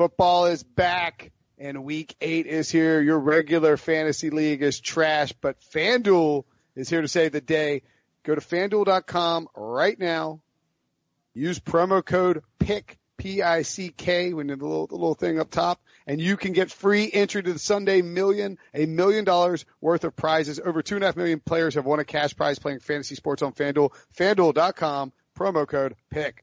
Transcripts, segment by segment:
Football is back and week eight is here. Your regular fantasy league is trash, but FanDuel is here to save the day. Go to fanduel.com right now. Use promo code PICK, P-I-C-K, when the little, the little thing up top, and you can get free entry to the Sunday million, a million dollars worth of prizes. Over two and a half million players have won a cash prize playing fantasy sports on FanDuel. FanDuel.com, promo code PICK.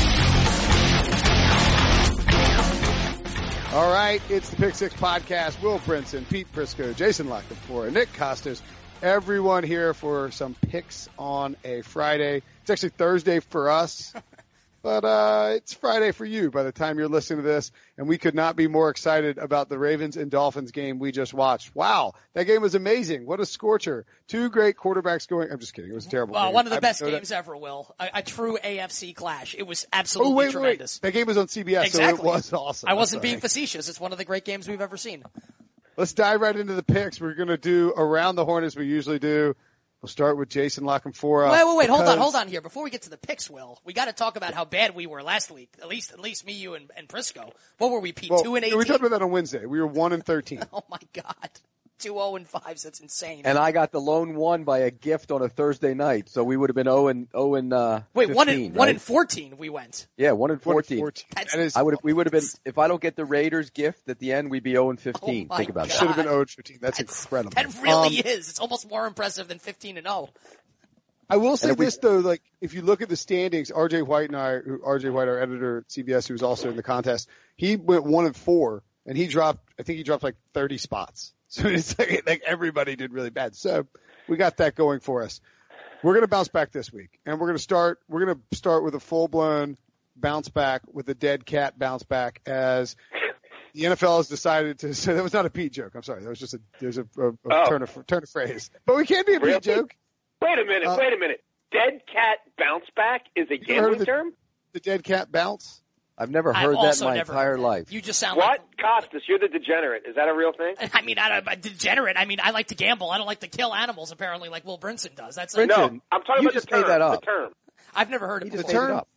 All right, it's the Pick Six Podcast. Will Brinson, Pete Prisco, Jason La Canfora, Nick Kostos, everyone here for some picks on a Friday. It's actually Thursday for us, but uh, it's Friday for you by the time you're listening to this. And we could not be more excited about the Ravens and Dolphins game we just watched. Wow, that game was amazing. What a scorcher! Two great quarterbacks going. I'm just kidding. It was a terrible. Well, game. one of the I- best no, that- games ever, Will. A, a true AFC clash. It was Oh absolutely wait, wait, wait, tremendous. that game was on CBS, Exactly. so it was awesome. I wasn't being facetious. It's one of the great games we've ever seen. Let's dive right into the picks. We're going to do around the horn as we usually do. We'll start with Jason La Canfora. Wait, wait, wait. Hold on, hold on here. Before we get to the picks, Will, we got to talk about how bad we were last week. At least, at least me, you, and, and Prisco. What were we, Pete? Well, two and eight. we talked about that on Wednesday. We were one and thirteen. oh my God, two zero and fives. That's insane. And I got the lone one by a gift on a Thursday night, so we would have been 0 and 0 and uh, wait, 15, one and one right? and fourteen. We went. yeah, one and One and 14. 14. That's- That is, I would we would have been if I don't get the Raiders gift at the end, we'd be 0 and 15. Oh Think about God. should have been God. 0 and 15. That's, That's- incredible. That really Um, is. It's almost more impressive than fifteen and oh. zero. I will say if we- this though, like if you look at the standings, RJ White and I, who, RJ White, our editor at CBS, who was also in the contest, he went one and four, and he dropped. I think he dropped like 30 spots. So it's like, like everybody did really bad. So we got that going for us. We're gonna bounce back this week, and we're gonna start. We're gonna start with a full blown bounce back with a dead cat bounce back as the NFL has decided to. So that was not a Pete joke. I'm sorry. That was just a there's a, a, a Oh. turn of turn of phrase. But we can't be a Really? Pete joke. Wait a minute, Uh, wait a minute. Dead cat bounce back is a gambling the- term? The dead cat bounce. I've never I've heard that in my entire life. You just sound What? like Kostos, you're the degenerate. Is that a real thing? I mean, I don't, degenerate. I mean, I like to gamble. I don't like to kill animals. Apparently, like Will Brinson does. That's Brinson, No, I'm talking you about just the term. made that up. The term. I've never heard of it. The before. it term- up.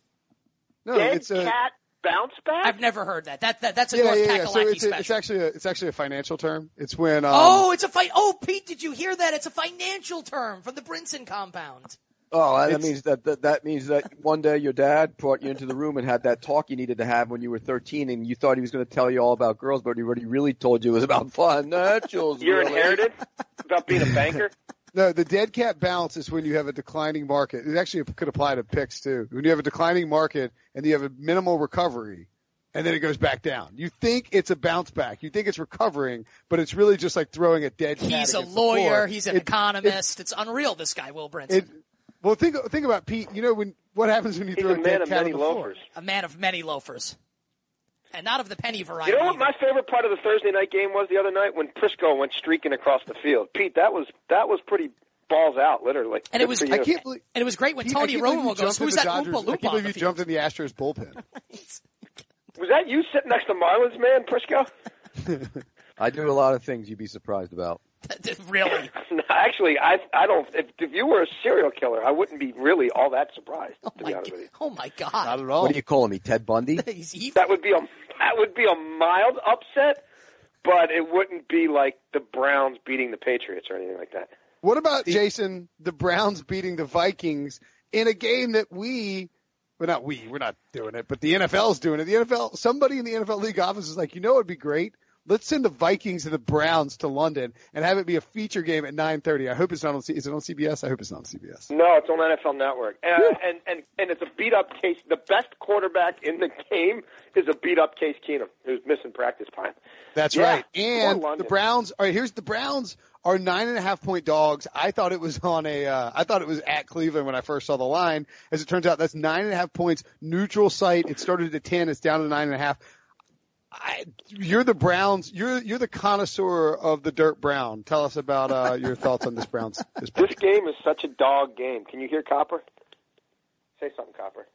No, Dead it's a cat bounce back? I've never heard that. That, that that's a yeah, North yeah, yeah. So it's, a, it's actually a, it's actually a financial term. It's when um, oh, it's a fight. Oh, Pete, did you hear that? It's a financial term from the Brinson compound. Oh, that It's- means that, that that means that one day your dad brought you into the room and had that talk you needed to have when you were 13, and you thought he was going to tell you all about girls, but what he really told you it was about financials. Your really. inheritance about being a banker? no, the dead cat bounce is when you have a declining market. It actually could apply to picks too. When you have a declining market and you have a minimal recovery, and then it goes back down. You think it's a bounce back. You think it's recovering, but it's really just like throwing a dead cat. He's a against the lawyer. floor. He's an It- economist. it's unreal. This guy, Will Brinson, It, well, think think about Pete. You know when what happens when you He's throw a a man dead of cat many on the floor? loafers. a man of many loafers, and not of the penny variety. You know what either. my favorite part of the Thursday night game was the other night when Prisco went streaking across the field. Pete, that was that was pretty balls out, literally. And it was- I can't believe. and it was great when Pete, Tony can't believe you Romo goes, jumped in "Who's the that Dodgers- Oompa I can't believe you jumped in the Astros bullpen. Was that you sitting next to Marlins man, Prisco? I do a lot of things you'd be surprised about. really? No, Actually, I I don't. If, if you were a serial killer, I wouldn't be really all that surprised. Oh to my, be honest with you, oh my God! Not at all. What are you calling me, Ted Bundy? He's evil. that would be a that would be a mild upset, but it wouldn't be like the Browns beating the Patriots or anything like that. What about Jason? The Browns beating the Vikings in a game that we, well, not we, we're not doing it, but the NFL's doing it. The NFL, somebody in the NFL league office is like, you know, it'd be great. Let's send the Vikings and the Browns to London and have it be a feature game at 9:30. I hope it's not on. C- Is it on CBS? I hope it's not on CBS. No, it's on NFL Network, and and and, and it's a beat up case. The best quarterback in the game is a beat up Case Keenum, who's missing practice time. That's Yeah, right. And the Browns. All right, here's the Browns are nine and a half point dogs. I thought it was on a. Uh, I thought it was at Cleveland when I first saw the line. As it turns out, that's nine and a half points. Neutral site. It started at ten. It's down to nine and a half. I, you're the Browns. You're you're the connoisseur of the dirt brown. Tell us about uh, your thoughts on this Browns. This, This game is such a dog game. Can you hear Copper? Say something, Copper.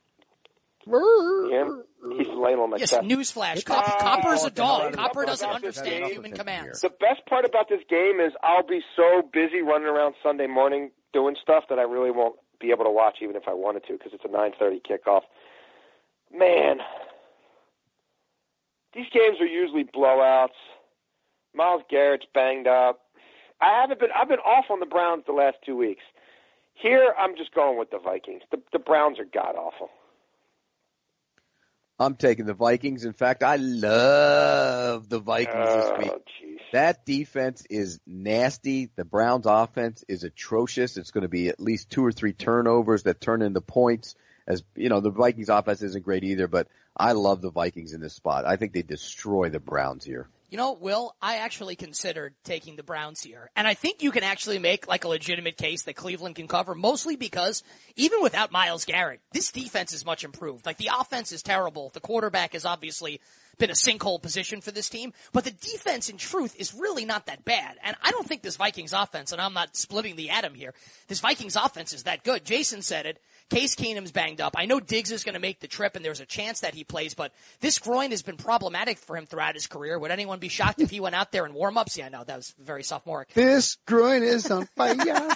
You him? He's laying on my Yes, chest. newsflash. Cop- Copper's a what the hell dog. Copper doesn't That's understand enough human of him commands. The best part about this game is I'll be so busy running around Sunday morning doing stuff that I really won't be able to watch even if I wanted to because it's a 9:30 kickoff. Man, these games are usually blowouts. Myles Garrett's banged up. I haven't been I've been off on the Browns the last 2 weeks. Here I'm just going with the Vikings. The the Browns are god awful. I'm taking the Vikings. In fact, I love the Vikings this week. Oh. That defense is nasty. The Browns offense is atrocious. It's going to be at least two or three turnovers that turn into points. As you know, the Vikings offense isn't great either, but I love the Vikings in this spot. I think they destroy the Browns here. You know, Will, I actually considered taking the Browns here. And I think you can actually make like a legitimate case that Cleveland can cover, mostly because even without Myles Garrett, this defense is much improved. Like the offense is terrible. The quarterback has obviously been a sinkhole position for this team, but the defense in truth is really not that bad. And I don't think this Vikings offense, and I'm not splitting the atom here, this Vikings offense is that good. Jason said it. Case Keenum's banged up. I know Diggs is going to make the trip and there's a chance that he plays, but this groin has been problematic for him throughout his career. Would anyone be shocked if he went out there in warm-ups? Yeah, no, that was very sophomoric. this groin is on fire.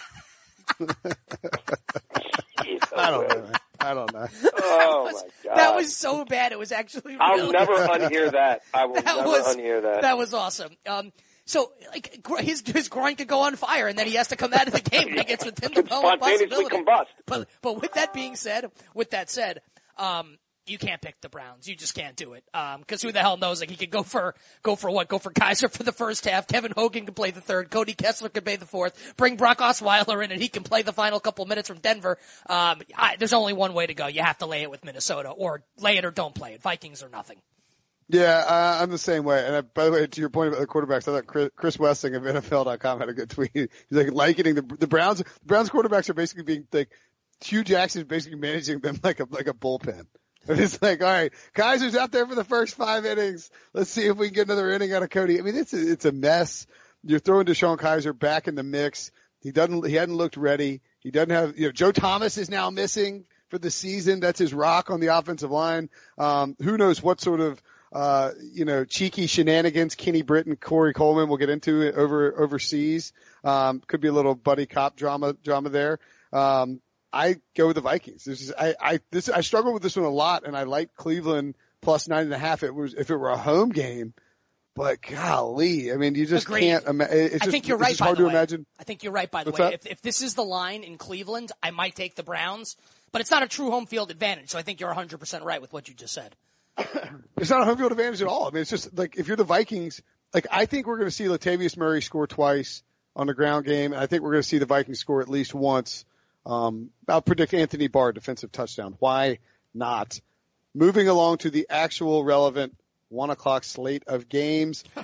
I don't know. I don't know. Oh my god. That was so bad. It was actually I'll really never unhear that. I will that never was unhear that. that was awesome. Um, so like his his groin could go on fire, and then he has to come out of the game. Like it's within the realm of possibility. combust. But but with that being said, with that said, um, you can't pick the Browns. You just can't do it. Um, cause who the hell knows? Like he could go for, go for what? Go for Kizer for the first half. Kevin Hogan can play the third. Cody Kessler could play the fourth. Bring Brock Osweiler in and he can play the final couple minutes from Denver. Um, I, there's only one way to go. You have to lay it with Minnesota or lay it or don't play it. Vikings or nothing. Yeah, uh, I'm the same way. And I, by the way, to your point about the quarterbacks, I thought Chris, Chris Wesseling of NFL.com had a good tweet. He's like likening the the Browns. The Browns quarterbacks are basically being like Hue Jackson is basically managing them like a like a bullpen. And it's like, all right, Kizer's out there for the first five innings. Let's see if we can get another inning out of Cody. I mean, it's a, it's a mess. You're throwing DeShone Kizer back in the mix. He doesn't. He hadn't looked ready. He doesn't have. You know, Joe Thomas is now missing for the season. That's his rock on the offensive line. Um, who knows what sort of uh, you know, cheeky shenanigans Kenny Britt and Corey Coleman will get into it over overseas. Um, could be a little buddy cop drama drama there. Um, I go with the Vikings. This is I, I this I struggle with this one a lot, and I like Cleveland plus nine and a half. It was if it were a home game, but golly, I mean, you just Agreed. can't. Ima- it's I think you're right. just by hard to way. imagine. I think you're right. By the What's way, if, if this is the line in Cleveland, I might take the Browns, but it's not a true home field advantage. So I think you're 100 percent right with what you just said. It's not a home field advantage at all. I mean, it's just like if you're the Vikings, like I think we're going to see Latavius Murray score twice on the ground game, and I think we're going to see the Vikings score at least once. Um, I'll predict Anthony Barr defensive touchdown. Why not? Moving along to the actual relevant one o'clock slate of games.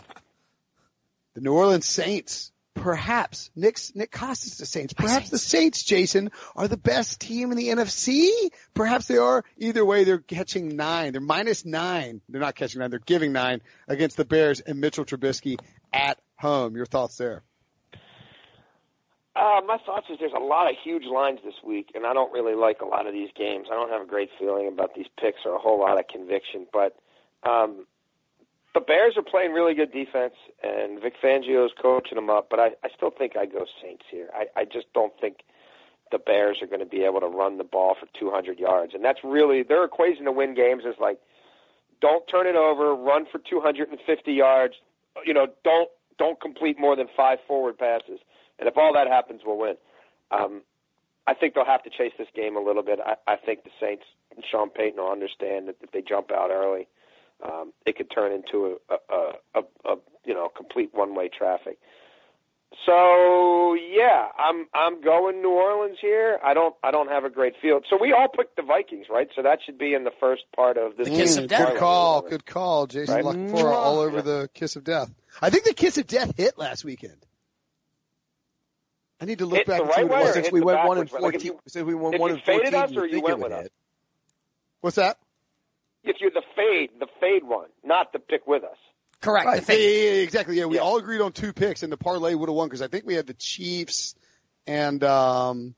the New Orleans Saints, perhaps Nick Nick Kostos the Saints, perhaps the Saints, Jason, are the best team in the NFC. Perhaps they are. Either way, they're catching nine. They're minus nine. They're not catching nine. They're giving nine against the Bears and Mitchell Trubisky at home. Your thoughts there? Uh, my thoughts is there's a lot of huge lines this week, and I don't really like a lot of these games. I don't have a great feeling about these picks or a whole lot of conviction. But um, the Bears are playing really good defense, and Vic Fangio's coaching them up. But I, I still think I go Saints here. I, I just don't think the Bears are going to be able to run the ball for 200 yards, and that's really their equation to win games is like don't turn it over, run for 250 yards. You know, don't don't complete more than five forward passes. And if all that happens, we'll win. Um, I think they'll have to chase this game a little bit. I, I think the Saints and Sean Payton will understand that if they jump out early, um, it could turn into a, a, a, a you know complete one way traffic. So yeah, I'm I'm going New Orleans here. I don't I don't have a great field. So we all picked the Vikings, right? So that should be in the first part of this. The kiss of death. Good call. Good call. Jason Right? La Canfora all over the kiss of death. I think the kiss of death hit last weekend. I need to look Hit back the and see what it was. Since we went one and backwards way? Like, if fourteen, you- since we went if one you and faded fourteen, us or you think went it with us? hit. What's that? If you're the fade, the fade one, not the pick with us. Correct. Right. The Yeah, fade- yeah, yeah, exactly. Yeah, we Yeah. all agreed on two picks, and the parlay would have won because I think we had the Chiefs and um,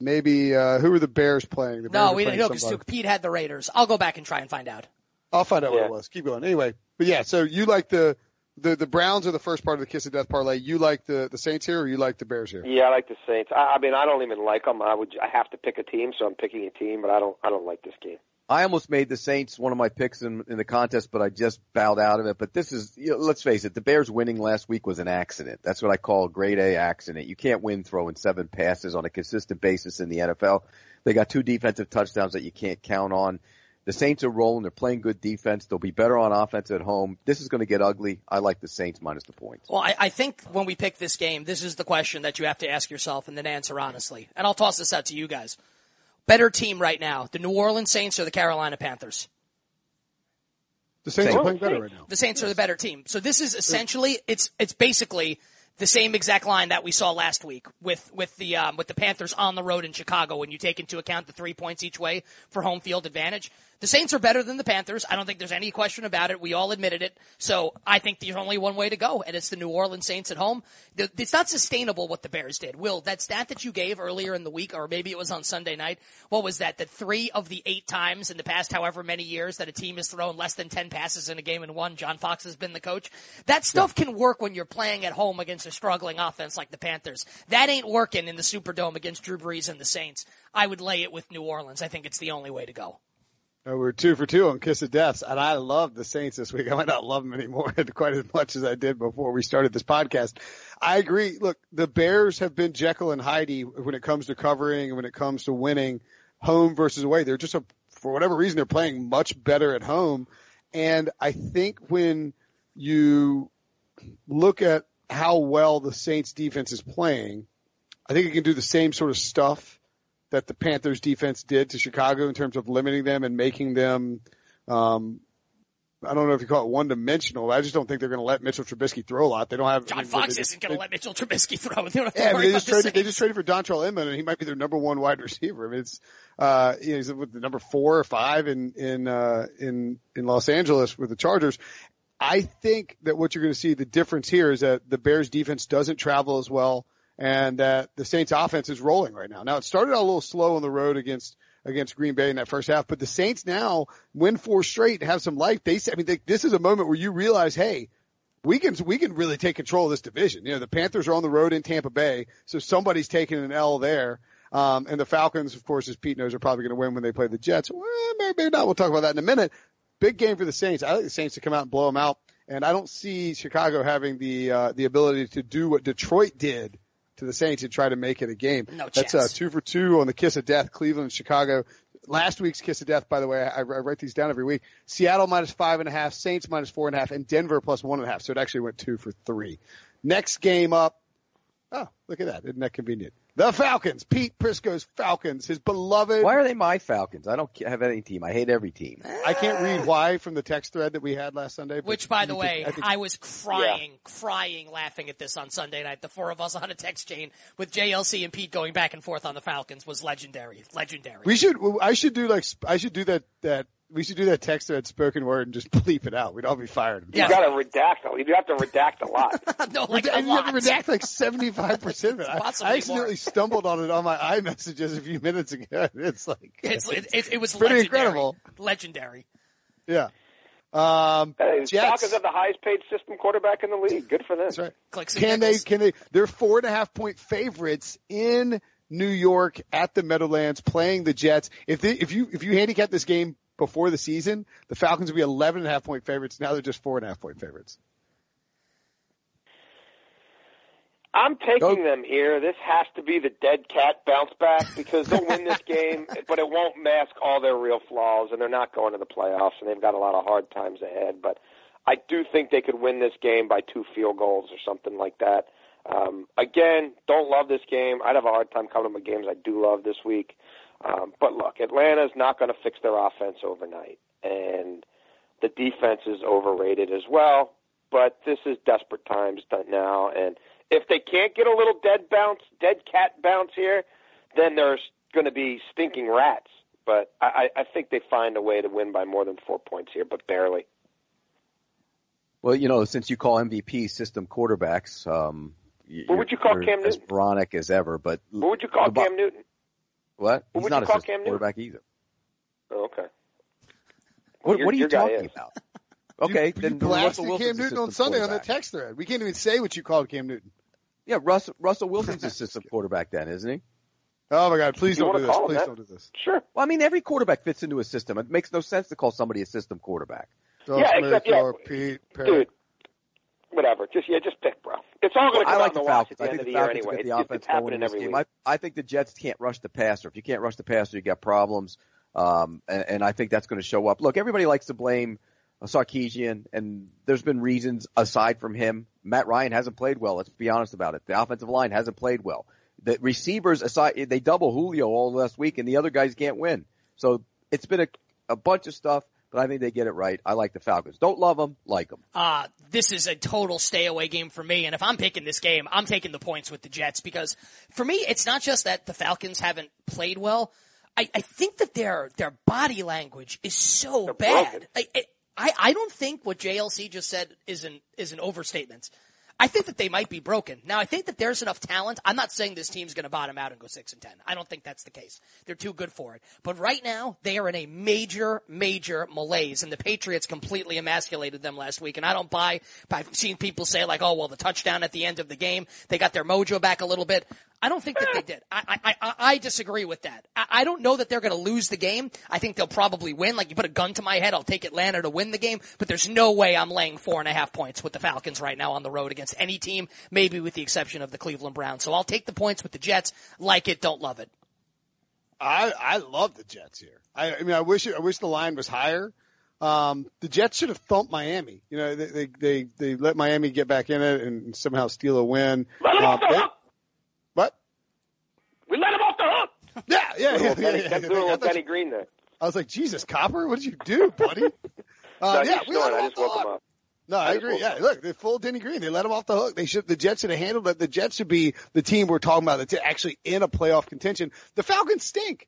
maybe uh, who were the Bears playing? The Bears No, were we didn't know because. Pete had the Raiders. I'll go back and try and find out. I'll find out what it was. Keep going. Anyway, but yeah, so you like the the the Browns are the first part of the kiss of death parlay. You like the the Saints here, or you like the Bears here? Yeah, I like the Saints. I, I mean, I don't even like them. I would. I have to pick a team, so I'm picking a team. But I don't. I don't like this game. I almost made the Saints one of my picks in, in the contest, but I just bowed out of it. But this is, you know, let's face it, the Bears winning last week was an accident. That's what I call a grade A accident. You can't win throwing seven passes on a consistent basis in the NFL. They got two defensive touchdowns that you can't count on. The Saints are rolling. They're playing good defense. They'll be better on offense at home. This is going to get ugly. I like the Saints minus the points. Well, I, I think when we pick this game, this is the question that you have to ask yourself and then answer honestly. And I'll toss this out to you guys. Better team right now, the New Orleans Saints or the Carolina Panthers? The Saints are playing better right now. The Saints are the better team. So this is essentially it's it's basically the same exact line that we saw last week with with the um, with the Panthers on the road in Chicago. When you take into account the three points each way for home field advantage, the Saints are better than the Panthers. I don't think there's any question about it. We all admitted it. So I think there's only one way to go, and it's the New Orleans Saints at home. It's not sustainable what the Bears did. Will that stat that you gave earlier in the week, or maybe it was on Sunday night? What was that? That three of the eight times in the past, however many years, that a team has thrown less than ten passes in a game and won, John Fox has been the coach. That stuff can work when you're playing at home against a struggling offense like the Panthers. That ain't working in the Superdome against Drew Brees and the Saints. I would lay it with New Orleans. I think it's the only way to go. Uh, we're two for two on Kiss of Deaths, and I love the Saints this week. I might not love them anymore quite as much as I did before we started this podcast. I agree. Look, the Bears have been Jekyll and Heidi when it comes to covering and when it comes to winning home versus away. They're just a, for whatever reason, they're playing much better at home. And I think when you look at how well the Saints defense is playing, I think it can do the same sort of stuff that the Panthers defense did to Chicago in terms of limiting them and making them, um, I don't know if you call it one dimensional. I just don't think they're going to let Mitchell Trubisky throw a lot. They don't have. I John mean, Fox isn't going to let Mitchell Trubisky throw. They don't Yeah, I mean, they just the traded. They just traded for Dontrell Inman, and he might be their number one wide receiver. I mean, it's uh, you know, he's with the number four or five in in uh, in in Los Angeles with the Chargers. I think that what you're going to see the difference here is that the Bears defense doesn't travel as well, and the Saints offense is rolling right now. Now it started out a little slow on the road against against Green Bay in that first half, but the Saints now win four straight have some life. They, I mean, they, this is a moment where you realize, hey, we can we can really take control of this division. You know, the Panthers are on the road in Tampa Bay, so somebody's taking an L there. Um, and the Falcons, of course, as Pete knows, are probably going to win when they play the Jets. Well, maybe, maybe not. We'll talk about that in a minute. Big game for the Saints. I like the Saints to come out and blow them out. And I don't see Chicago having the uh, the ability to do what Detroit did to the Saints and try to make it a game. No That's uh, chance. two for two on the kiss of death. Cleveland, Chicago. Last week's kiss of death, by the way, I, I write these down every week. Seattle minus five and a half, Saints minus four and a half, and Denver plus one and a half. So it actually went two for three. Next game up. Oh, look at that! Isn't that convenient? The Falcons. Pete Prisco's Falcons, his beloved. Why are they my Falcons? I don't have any team. I hate every team. I can't read why from the text thread that we had last Sunday. Which, by the you think- way, I think- I was crying, crying, laughing at this on Sunday night. The four of us on a text chain with JLC and Pete going back and forth on the Falcons was legendary. Legendary. we should. I should do like. I should do that. That we should do that text thread spoken word and just bleep it out. We'd all be fired. Yeah. You got to redact. You have to redact a lot. no, like a and you have to redact like seventy five percent of it. I, Possibly I accidentally more. stumbled on it on my iMessages a few minutes ago. It's like It's, it, it, it was pretty legendary. incredible. Legendary. yeah. Um, Hey, Jets. Falcons have the highest paid system quarterback in the league. Good for them. That's right. Clicks Can they? Can they? They're four and a half point favorites in New York at the Meadowlands playing the Jets. If they, if you if you handicap this game before the season, the Falcons would be eleven and a half point favorites. Now they're just four and a half point favorites. I'm taking them here. This has to be the dead cat bounce back because they'll win this game, but it won't mask all their real flaws, and they're not going to the playoffs, and they've got a lot of hard times ahead. But I do think they could win this game by two field goals or something like that. Um, again, don't love this game. I'd have a hard time coming up with games I do love this week. Um, but look, Atlanta's not going to fix their offense overnight, and the defense is overrated as well. But this is desperate times now, and if they can't get a little dead bounce, dead cat bounce here, then there's going to be stinking rats but I, I think they find a way to win by more than four points here, but barely. Well, you know, since you call MVP system quarterbacks, um, what would you call Cam Newton? As moronic as ever, but what would you call Cam Newton? What? What He's would not you a call system Cam quarterback either. Oh, okay. What, Your- what are you talking is. about? Okay, you, then you blasted Russell Wilson's Cam Newton on Sunday on the text thread. We can't even say what you called Cam Newton. Yeah, Russell Russell Wilson's a system quarterback then, isn't he? Oh my God! Please You don't do this. Please that? don't do this. Sure. Well, I mean, every quarterback fits into a system. It makes no sense to call somebody a system quarterback. Don't Yeah, smear except- yeah, Pete Perry. Dude, whatever. Just yeah, just pick, bro. It's all going to I come like out the in the Falcons. at I think the the Falcons anyway. the It's, offense it's going happening in this every game. I, I think the Jets can't rush the passer. If you can't rush the passer, you got problems. Um, and, and I think that's going to show up. Look, everybody likes to blame Sarkisian, and there's been reasons aside from him. Matt Ryan hasn't played well. Let's be honest about it. The offensive line hasn't played well. The receivers aside, they double Julio all last week, and the other guys can't win. So it's been a, a bunch of stuff, but I think they get it right. I like the Falcons. Don't love them, like them. uh, this is a total stay away game for me. And if I'm picking this game, I'm taking the points with the Jets because for me, it's not just that the Falcons haven't played well. I, I think that their, their body language is so They're bad. I, I- I, I don't think what JLC just said is an, is an overstatement. I think that they might be broken. Now, I think that there's enough talent. I'm not saying this team's going to bottom out and go six and ten. I don't think that's the case. They're too good for it. But right now, they are in a major, major malaise, and the Patriots completely emasculated them last week. And I don't buy. I've seen people say like, "Oh, well, the touchdown at the end of the game, they got their mojo back a little bit." I don't think that they did. I, I, I, I disagree with that. I, I don't know that they're going to lose the game. I think they'll probably win. Like you put a gun to my head, I'll take Atlanta to win the game. But there's no way I'm laying four and a half points with the Falcons right now on the road against any team, maybe with the exception of the Cleveland Browns. So I'll take the points with the Jets. Like it, don't love it. I I love the Jets here. I, I mean, I wish I wish the line was higher. Um, the Jets should have thumped Miami. You know, they they they, they let Miami get back in it and somehow steal a win. Let him off they- hook. what? We let him off the hook. Yeah, yeah, Doing a yeah. little yeah, Denny, yeah, kept yeah. doing little thought Denny you- Green there. I was like, Jesus, Copper, what did you do, buddy? Uh, no, yeah, we let snoring. him I off just the woke hook. him up. No, I I agree. Yeah, look, they're full Denny Green. They let him off the hook. They should. The Jets should have handled it. The Jets should be the team we're talking about that's actually in a playoff contention. The Falcons stink.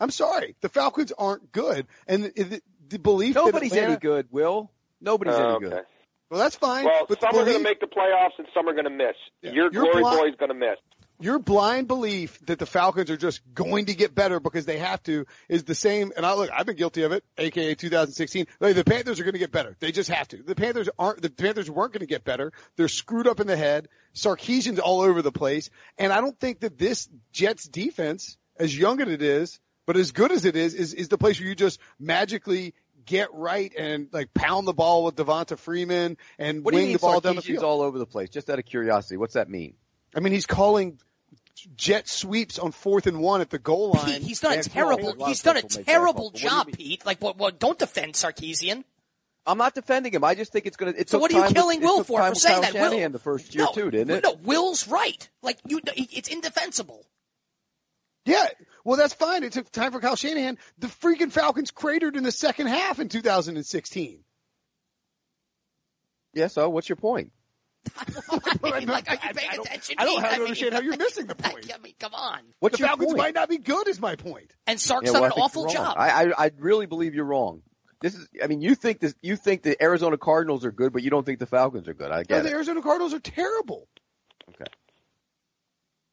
I'm sorry, the Falcons aren't good, and the, the, the belief Nobody's that Atlanta, any good, Will. Nobody's Oh, any okay. good. Well, that's fine. Well, but the some are going to make the playoffs and some are going to miss. Yeah. Your You're glory blind- boy is going to miss. Your blind belief that the Falcons are just going to get better because they have to is the same. And I look, I've been guilty of it, aka 2016. Like, the Panthers are going to get better. They just have to. The Panthers aren't. The Panthers weren't going to get better. They're screwed up in the head. Sarkisian's all over the place, and I don't think that this Jets defense, as young as it is, but as good as it is, is is the place where you just magically. Get right and like pound the ball with Devonta Freeman and What do you wing mean the ball down the Sarkisian's field. all over the place? Just out of curiosity, what's that mean? I mean, he's calling jet sweeps on fourth and one at the goal line. Pete, he's done a terrible. a He's done a people make that terrible call. What job. Pete. Like, what? What? Don't defend Sarkisian. I'm not defending him. I just think it's going to. So what are you killing Will for time for saying Kyle that? Will, Shanahan the first year no, too, didn't it? No, Will's right. Like you, it's indefensible. Yeah, well, that's fine. It took time for Kyle Shanahan. The freaking Falcons cratered in the second half in 2016. Yeah. So what's your point? I mean, like, are you paying I don't, attention? I don't Pete? have to mean, understand how you're missing the point. I mean, come on. What's the your Falcons point? might not be good, is my point. And Sark's Yeah, done well, I an awful job. I, I I really believe you're wrong. This is. I mean, you think this. You think the Arizona Cardinals are good, but you don't think the Falcons are good. I No, the it. Arizona Cardinals are terrible. Okay.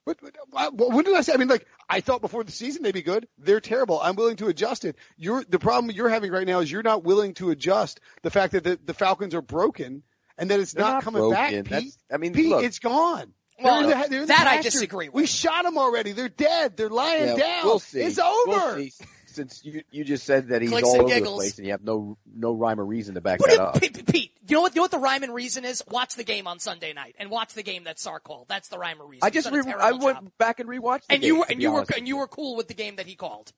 But, but uh, what did I say? I mean, like I thought before the season they'd be good. They're terrible. I'm willing to adjust it. You're the problem you're having right now is you're not willing to adjust the fact that the, the Falcons are broken and that it's not, not coming broken. back. That's- Pete, I mean, Pete, look. it's gone. Well, They're in the- they're in the that I disagree with. We shot them already. They're dead. They're lying Yeah, down. We'll see. It's over. We'll see. Since you you just said that he's Clicks all and over the place and you have no no rhyme or reason to back But that it, up. Pete, Pete, you know what? You know what the rhyme and reason is? Watch the game on Sunday night and watch the game that Sark called. That's the rhyme and reason. I He's just re- I went job. back and rewatched the and game, you were and you were and you were cool with the game that he called.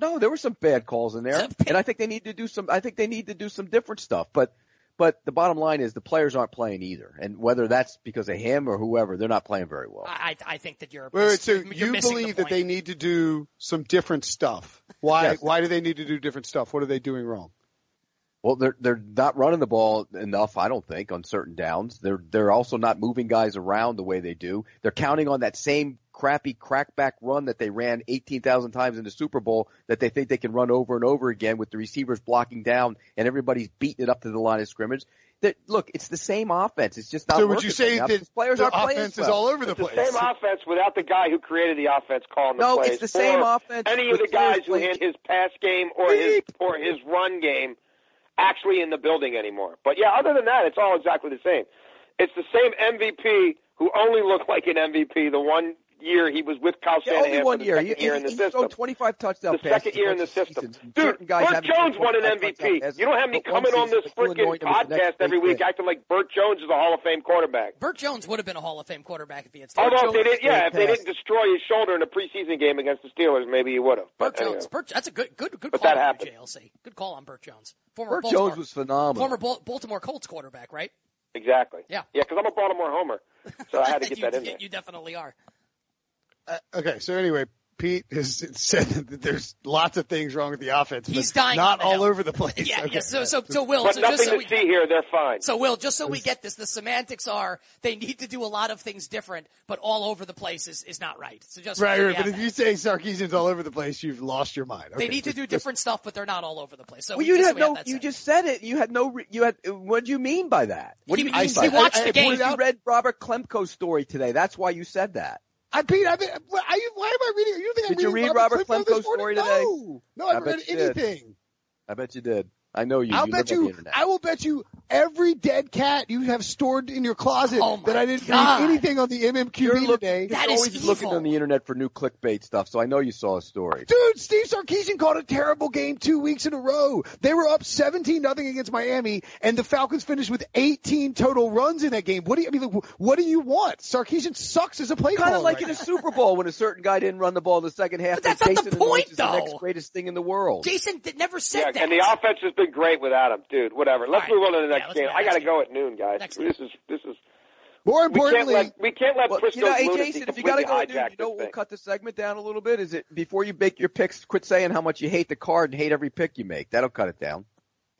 No, there were some bad calls in there, and I think they need to do some. I think they need to do some different stuff. But, but the bottom line is the players aren't playing either, and whether that's because of him or whoever, they're not playing very well. I I I think that you're Wait, wait, so you're you missing the believe that they need to do some different stuff? Why? Yes. Why do they need to do different stuff? What are they doing wrong? Well, they're they're not running the ball enough, I don't think, on certain downs. They're they're also not moving guys around the way they do. They're counting on that same crappy crackback run that they ran 18,000 times in the Super Bowl that they think they can run over and over again with the receivers blocking down and everybody's beating it up to the line of scrimmage. That look, it's the same offense. It's just not. So would you say right that players the aren't playing offense well. is all over the It's the same offense without the guy who created the offense calling the No, plays. it's the same or offense Any of the guys who playing- had his pass game or his or his run game actually in the building anymore. But yeah, other than that, it's all exactly the same. It's the same MVP who only looked like an MVP the one year he was with Kyle Yeah, Shanahan only one the year. second He, year in the he system. thrown 25 touchdown the passes second year in the a bunch of system. seasons. Dude, Bert Jones won an MVP. You don't have me coming on this but freaking anoint him as the next podcast every week thing. acting like Bert Jones is a Hall of Fame quarterback. Bert Jones would have been a Hall of Fame quarterback if he had stayed. Although if they Jones did, yeah, if they didn't destroy his shoulder in a preseason game against the Steelers, maybe he would have. Bert But anyway. Jones. Bert, that's a good, good, good But call that on happened. JLC. Good call on Bert Jones. Former Bert Baltimore, Jones was phenomenal. former Baltimore Colts quarterback, right? Exactly. Yeah. Yeah, because I'm a Baltimore homer, so I had to get you, that in there. You definitely are. Uh, okay, so anyway, Pete has said that there's lots of things wrong with the offense. but He's dying Not all hill. over the place. Yeah, Okay. yeah. So, so, so Will, But so just nothing so to we, see here. They're fine. So, Will, just so we get this, the semantics are they need to do a lot of things different, but all over the place is, is not right. So just Right, right. But have if you say Sarkisian's all over the place, you've lost your mind. they Okay, need to do different stuff, but they're not all over the place. So Well, you just, had so we have no. You just said it. You had no. You had. What do you mean by that? What He- do you mean he- by he that? watched I- the I game. pointed You read Robert Klemko's story today. That's why you said that. I Pete, I mean, why, are you, why am I reading? You think I'm Did you read Robert Klemko's story today? No, no, I I haven't read you did. anything. I bet you did. I know you. I'll you bet live on the you. I will bet you every dead cat you have stored in your closet Oh that I didn't God. read anything on the MMQB You're looking, today. That you're is always looking on the internet for new clickbait stuff, so I know you saw a story. Dude, Steve Sarkisian called a terrible game two weeks in a row. They were up 17 nothing against Miami, and the Falcons finished with 18 total runs in that game. What do you, I mean, like, what do you want? Sarkisian sucks as a play Kind of like right in a. Super Bowl when a certain guy didn't run the ball in the second half. But that's and not the point, Anoints is the next greatest thing in the world. Jason never said yeah, that. and the offense has been great without him, dude. Whatever. Let's All right. move on to the next let's game. I got to go at noon, guys. Next this is this is. More We can't importantly, let we can't let Well, you know, hey Jason, if you got to completely go, dude, hijack you know, we'll thing. cut the segment down a little bit. Is it before you make your picks? Quit saying how much you hate the card and hate every pick you make. That'll cut it down.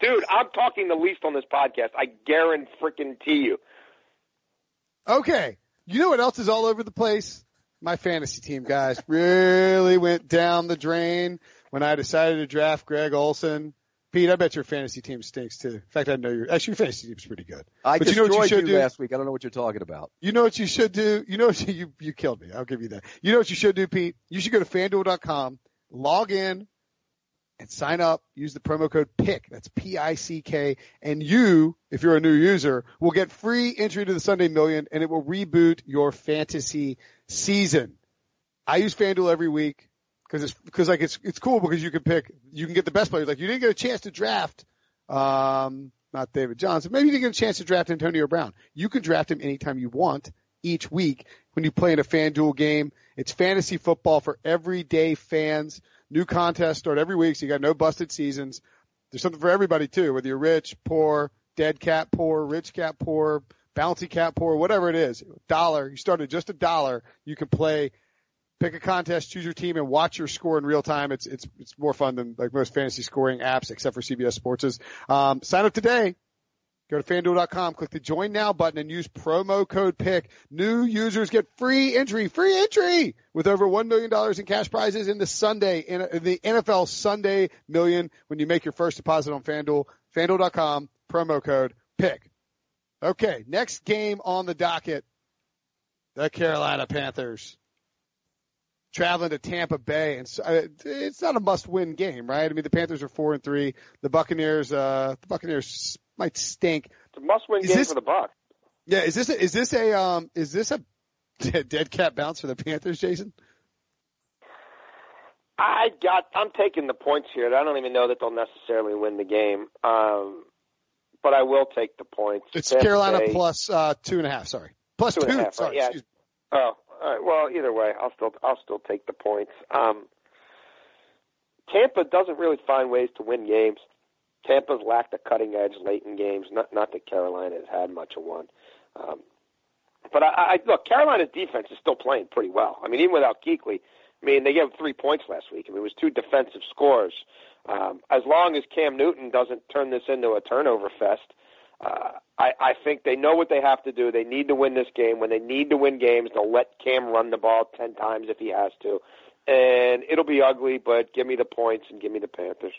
Dude, I'm talking the least on this podcast. I guarantee freaking you. Okay. You know what else is all over the place? My fantasy team, guys, really went down the drain when I decided to draft Greg Olsen. Pete, I bet your fantasy team stinks too. In fact, I know your actually your fantasy team's pretty good. I But you know destroyed what you should do? last week. I don't know what you're talking about. You know what you should do? You know what you, you you killed me. I'll give you that. You know what you should do, Pete? You should go to fanduel.com, log in, and sign up. Use the promo code PICK. That's P-I-C-K. And you, if you're a new user, will get free entry to the Sunday Million and it will reboot your fantasy season. I use FanDuel every week because it's, because like it's, it's cool because you can pick, you can get the best players. Like you didn't get a chance to draft, um, not David Johnson. Maybe you didn't get a chance to draft Antonio Brown. You can draft him anytime you want each week when you play in a FanDuel game. It's fantasy football for everyday fans. New contests start every week, so you got no busted seasons. There's something for everybody too, whether you're rich, poor, dead cat poor, rich cat poor, bouncy cat poor, whatever it is. Dollar. You start at just a dollar. You can play, pick a contest, choose your team, and watch your score in real time. It's it's it's more fun than like most fantasy scoring apps, except for CBS Sports. Um, sign up today. Go to fanduel.com, click the join now button and use promo code PICK. New users get free entry, free entry with over $1 million in cash prizes in the Sunday, in the NFL Sunday million when you make your first deposit on FanDuel. FanDuel.com, promo code PICK. Okay, next game on the docket. The Carolina Panthers traveling to Tampa Bay, and so, uh, it's not a must-win game, right? I mean, the Panthers are four and three. The Buccaneers, uh, the Buccaneers might stink. It's a must-win Is game this- for the Bucks. Yeah, is this a, is this a um is this a dead cat bounce for the Panthers, Jason? I got. I'm taking the points here. I don't even know that they'll necessarily win the game, um, but I will take the points. It's Tampa Carolina Bay- plus uh two and a half. Sorry, plus Two two. and a right, sorry, yeah. Oh, right. Well, either way, I'll still I'll still take the points. Um, Tampa doesn't really find ways to win games. Tampa's lacked a cutting edge late in games. Not not that Carolina has had much of one. Um, but I, I look, Carolina's defense is still playing pretty well. I mean, even without Kuechly, I mean, they gave him three points last week. I mean, it was two defensive scores. Um, as long as Cam Newton doesn't turn this into a turnover fest, uh, I, I think they know what they have to do. They need to win this game. When they need to win games, they'll let Cam run the ball ten times if he has to, and it'll be ugly. But give me the points and give me the Panthers.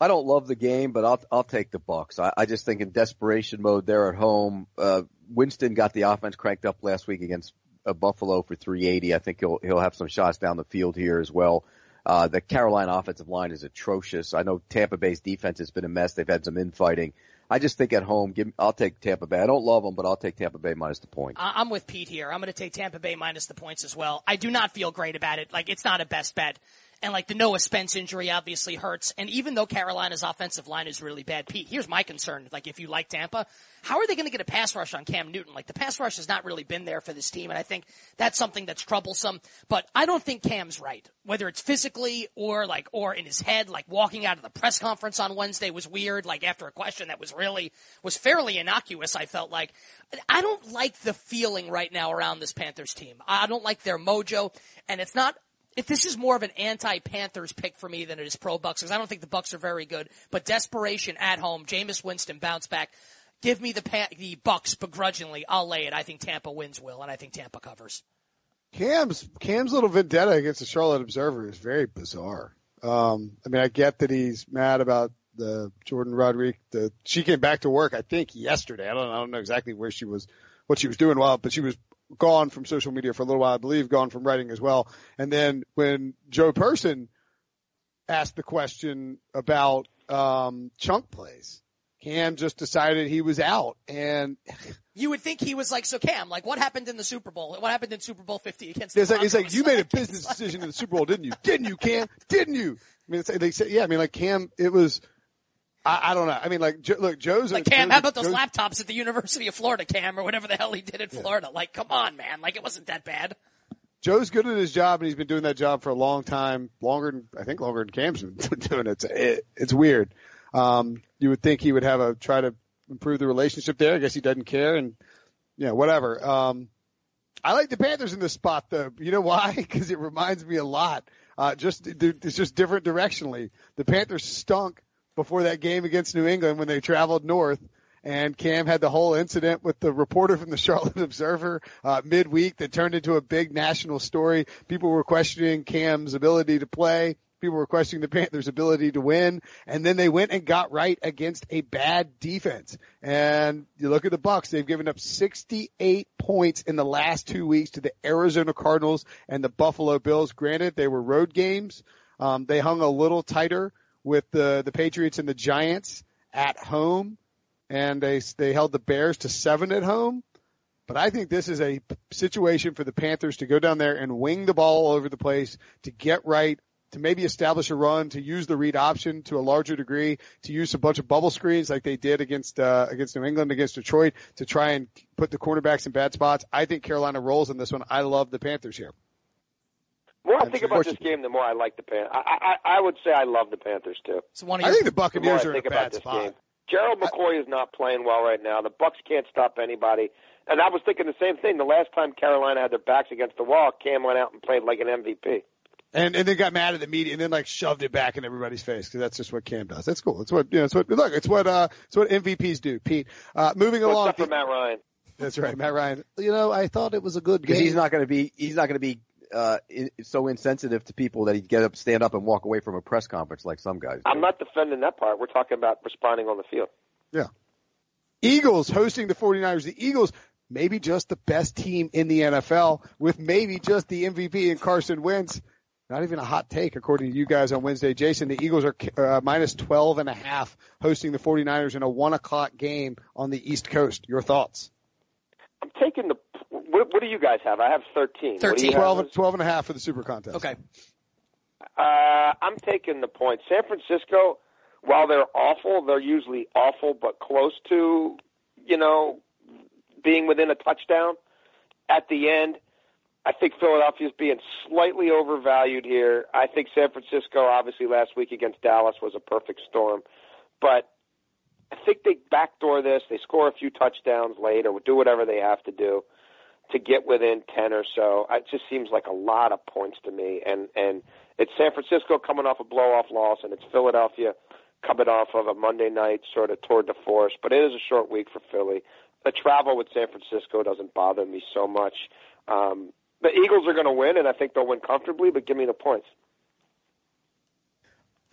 I don't love the game, but I'll I'll take the Bucks. I, I just think in desperation mode, they're at home. Uh, Winston got the offense cranked up last week against uh, Buffalo for 380. I think he'll he'll have some shots down the field here as well. Uh, the Carolina offensive line is atrocious. I know Tampa Bay's defense has been a mess. They've had some infighting. I just think at home, give, I'll take Tampa Bay. I don't love them, but I'll take Tampa Bay minus the points. I'm with Pete here. I'm going to take Tampa Bay minus the points as well. I do not feel great about it. Like it's not a best bet. And like the Noah Spence injury obviously hurts. And even though Carolina's offensive line is really bad, Pete, here's my concern. Like if you like Tampa, how are they going to get a pass rush on Cam Newton? Like the pass rush has not really been there for this team. And I think that's something that's troublesome. But I don't think Cam's right. Whether it's physically or like, or in his head, like walking out of the press conference on Wednesday was weird. Like after a question that was really, was fairly innocuous, I felt like. I don't like the feeling right now around this Panthers team. I don't like their mojo. And it's not if this is more of an anti-Panthers pick for me than it is pro-Bucks, because I don't think the Bucks are very good. But desperation at home, Jameis Winston bounce back. Give me the the Bucks begrudgingly. I'll lay it. I think Tampa wins, will, and I think Tampa covers. Cam's Cam's little vendetta against the Charlotte Observer is very bizarre. Um, I mean, I get that he's mad about the Jourdan Rodrigue. The she came back to work, I think, yesterday. I don't, I don't know exactly where she was, what she was doing while, but she was gone from social media for a little while, I believe, gone from writing as well. And then when Joe Person asked the question about um, chunk plays, Cam just decided he was out. And you would think he was like, so Cam, like what happened in the Super Bowl? What happened in Super Bowl 50 against the it's like, it's like you made a business decision in the Super Bowl, didn't you? Didn't you, Cam? Didn't you? I mean, they say, yeah, I mean, like Cam, it was, I, I don't know. I mean, like, look, Joe's like Cam. Joe's, how about those Joe's, laptops at the University of Florida, Cam, or whatever the hell he did in yeah. Florida? Like, come on, man. Like, it wasn't that bad. Joe's good at his job, and he's been doing that job for a long time, longer than I think longer than Cam's been doing it. It's, it, it's weird. Um, you would think he would have a try to improve the relationship there. I guess he doesn't care, and yeah, you know, whatever. Um, I like the Panthers in this spot though. You know why? Because it reminds me a lot. Uh, just it's just different directionally. The Panthers stunk before that game against New England when they traveled north. And Cam had the whole incident with the reporter from the Charlotte Observer uh, midweek that turned into a big national story. People were questioning Cam's ability to play. People were questioning the Panthers' ability to win, and then they went and got right against a bad defense. And you look at the Bucks; they've given up 68 points in the last two weeks to the Arizona Cardinals and the Buffalo Bills. Granted, they were road games. Um, they hung a little tighter with the the Patriots and the Giants at home, and they they held the Bears to seven at home. But I think this is a situation for the Panthers to go down there and wing the ball all over the place to get right, to maybe establish a run, to use the read option to a larger degree, to use a bunch of bubble screens like they did against uh, against New England, against Detroit, to try and put the cornerbacks in bad spots. I think Carolina rolls in this one. I love the Panthers here more I think about this game, the more I like the Panthers. I, I, I would say I love the Panthers too. So one of I think the Buccaneers the are in a bad spot. Game. Gerald McCoy is not playing well right now. The Bucks can't stop anybody. And I was thinking the same thing. The last time Carolina had their backs against the wall, Cam went out and played like an MVP. And and then got mad at the media and then like shoved it back in everybody's face because that's just what Cam does. That's cool. It's what you know. It's what look. It's what uh. It's what MVPs do. Pete. Uh, moving What's along. Up for Matt Ryan. That's right, Matt Ryan. You know, I thought it was a good game. He's not going to be. He's not going to be uh, so insensitive to people that he'd get up, stand up, and walk away from a press conference like some guys. Do. I'm not defending that part. We're talking about responding on the field. Yeah. Eagles hosting the 49ers. The Eagles, maybe just the best team in the NFL with maybe just the MVP in Carson Wentz. Not even a hot take according to you guys on Wednesday. Jason, the Eagles are uh, minus 12 and a half hosting the 49ers in a one o'clock game on the East Coast. Your thoughts? I'm taking the what, what do you guys have? I have 13. 13. 12, 12 and a half for the Super Contest. Okay. Uh, I'm taking the point. San Francisco, while they're awful, they're usually awful but close to, you know, being within a touchdown. At the end, I think Philadelphia's being slightly overvalued here. I think San Francisco, obviously last week against Dallas, was a perfect storm. But I think they backdoor this. They score a few touchdowns late or do whatever they have to do to get within 10 or so. It just seems like a lot of points to me. And, and it's San Francisco coming off a blow off loss and it's Philadelphia coming off of a Monday night sort of toward the force. But it is a short week for Philly. The travel with San Francisco doesn't bother me so much. Um, the Eagles are going to win, and I think they'll win comfortably. But give me the points.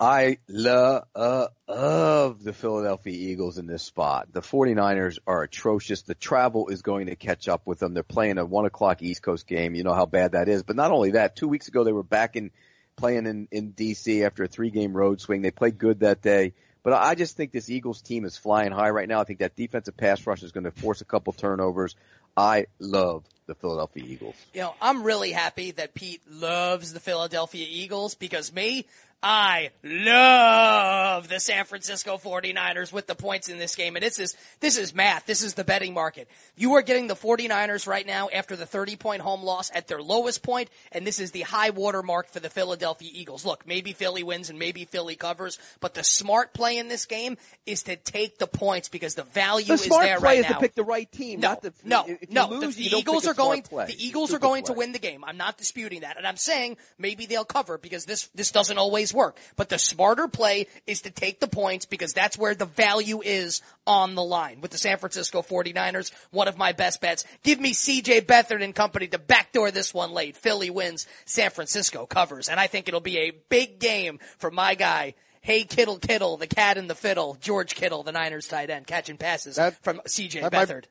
I love, the Philadelphia Eagles in this spot. The 49ers are atrocious. The travel is going to catch up with them. They're playing a one o'clock East Coast game. You know how bad that is. But not only that, two weeks ago they were back in playing in, in DC after a three game road swing. They played good that day. But I just think this Eagles team is flying high right now. I think that defensive pass rush is going to force a couple turnovers. I love the Philadelphia Eagles. You know, I'm really happy that Pete loves the Philadelphia Eagles because me, I love the San Francisco 49ers with the points in this game. And this is, this is math. This is the betting market. You are getting the 49ers right now after the 30 point home loss at their lowest point, and this is the high water mark for the Philadelphia Eagles. Look, maybe Philly wins and maybe Philly covers, but the smart play in this game is to take the points because the value the is smart there play right is now. to pick the right team, No, not the, no, if you no. lose, the, the don't Eagles are going. play. The Eagles are going to win the game. I'm not disputing that, and I'm saying maybe they'll cover because this this doesn't always work. But the smarter play is to take the points because that's where the value is on the line with the San Francisco 49ers. One of my best bets. Give me C.J. Beathard and company to backdoor this one late. Philly wins. San Francisco covers, and I think it'll be a big game for my guy. Hey Kittle Kittle, the cat and the fiddle, George Kittle, the Niners tight end, catching passes That- from C.J. that might- Beathard.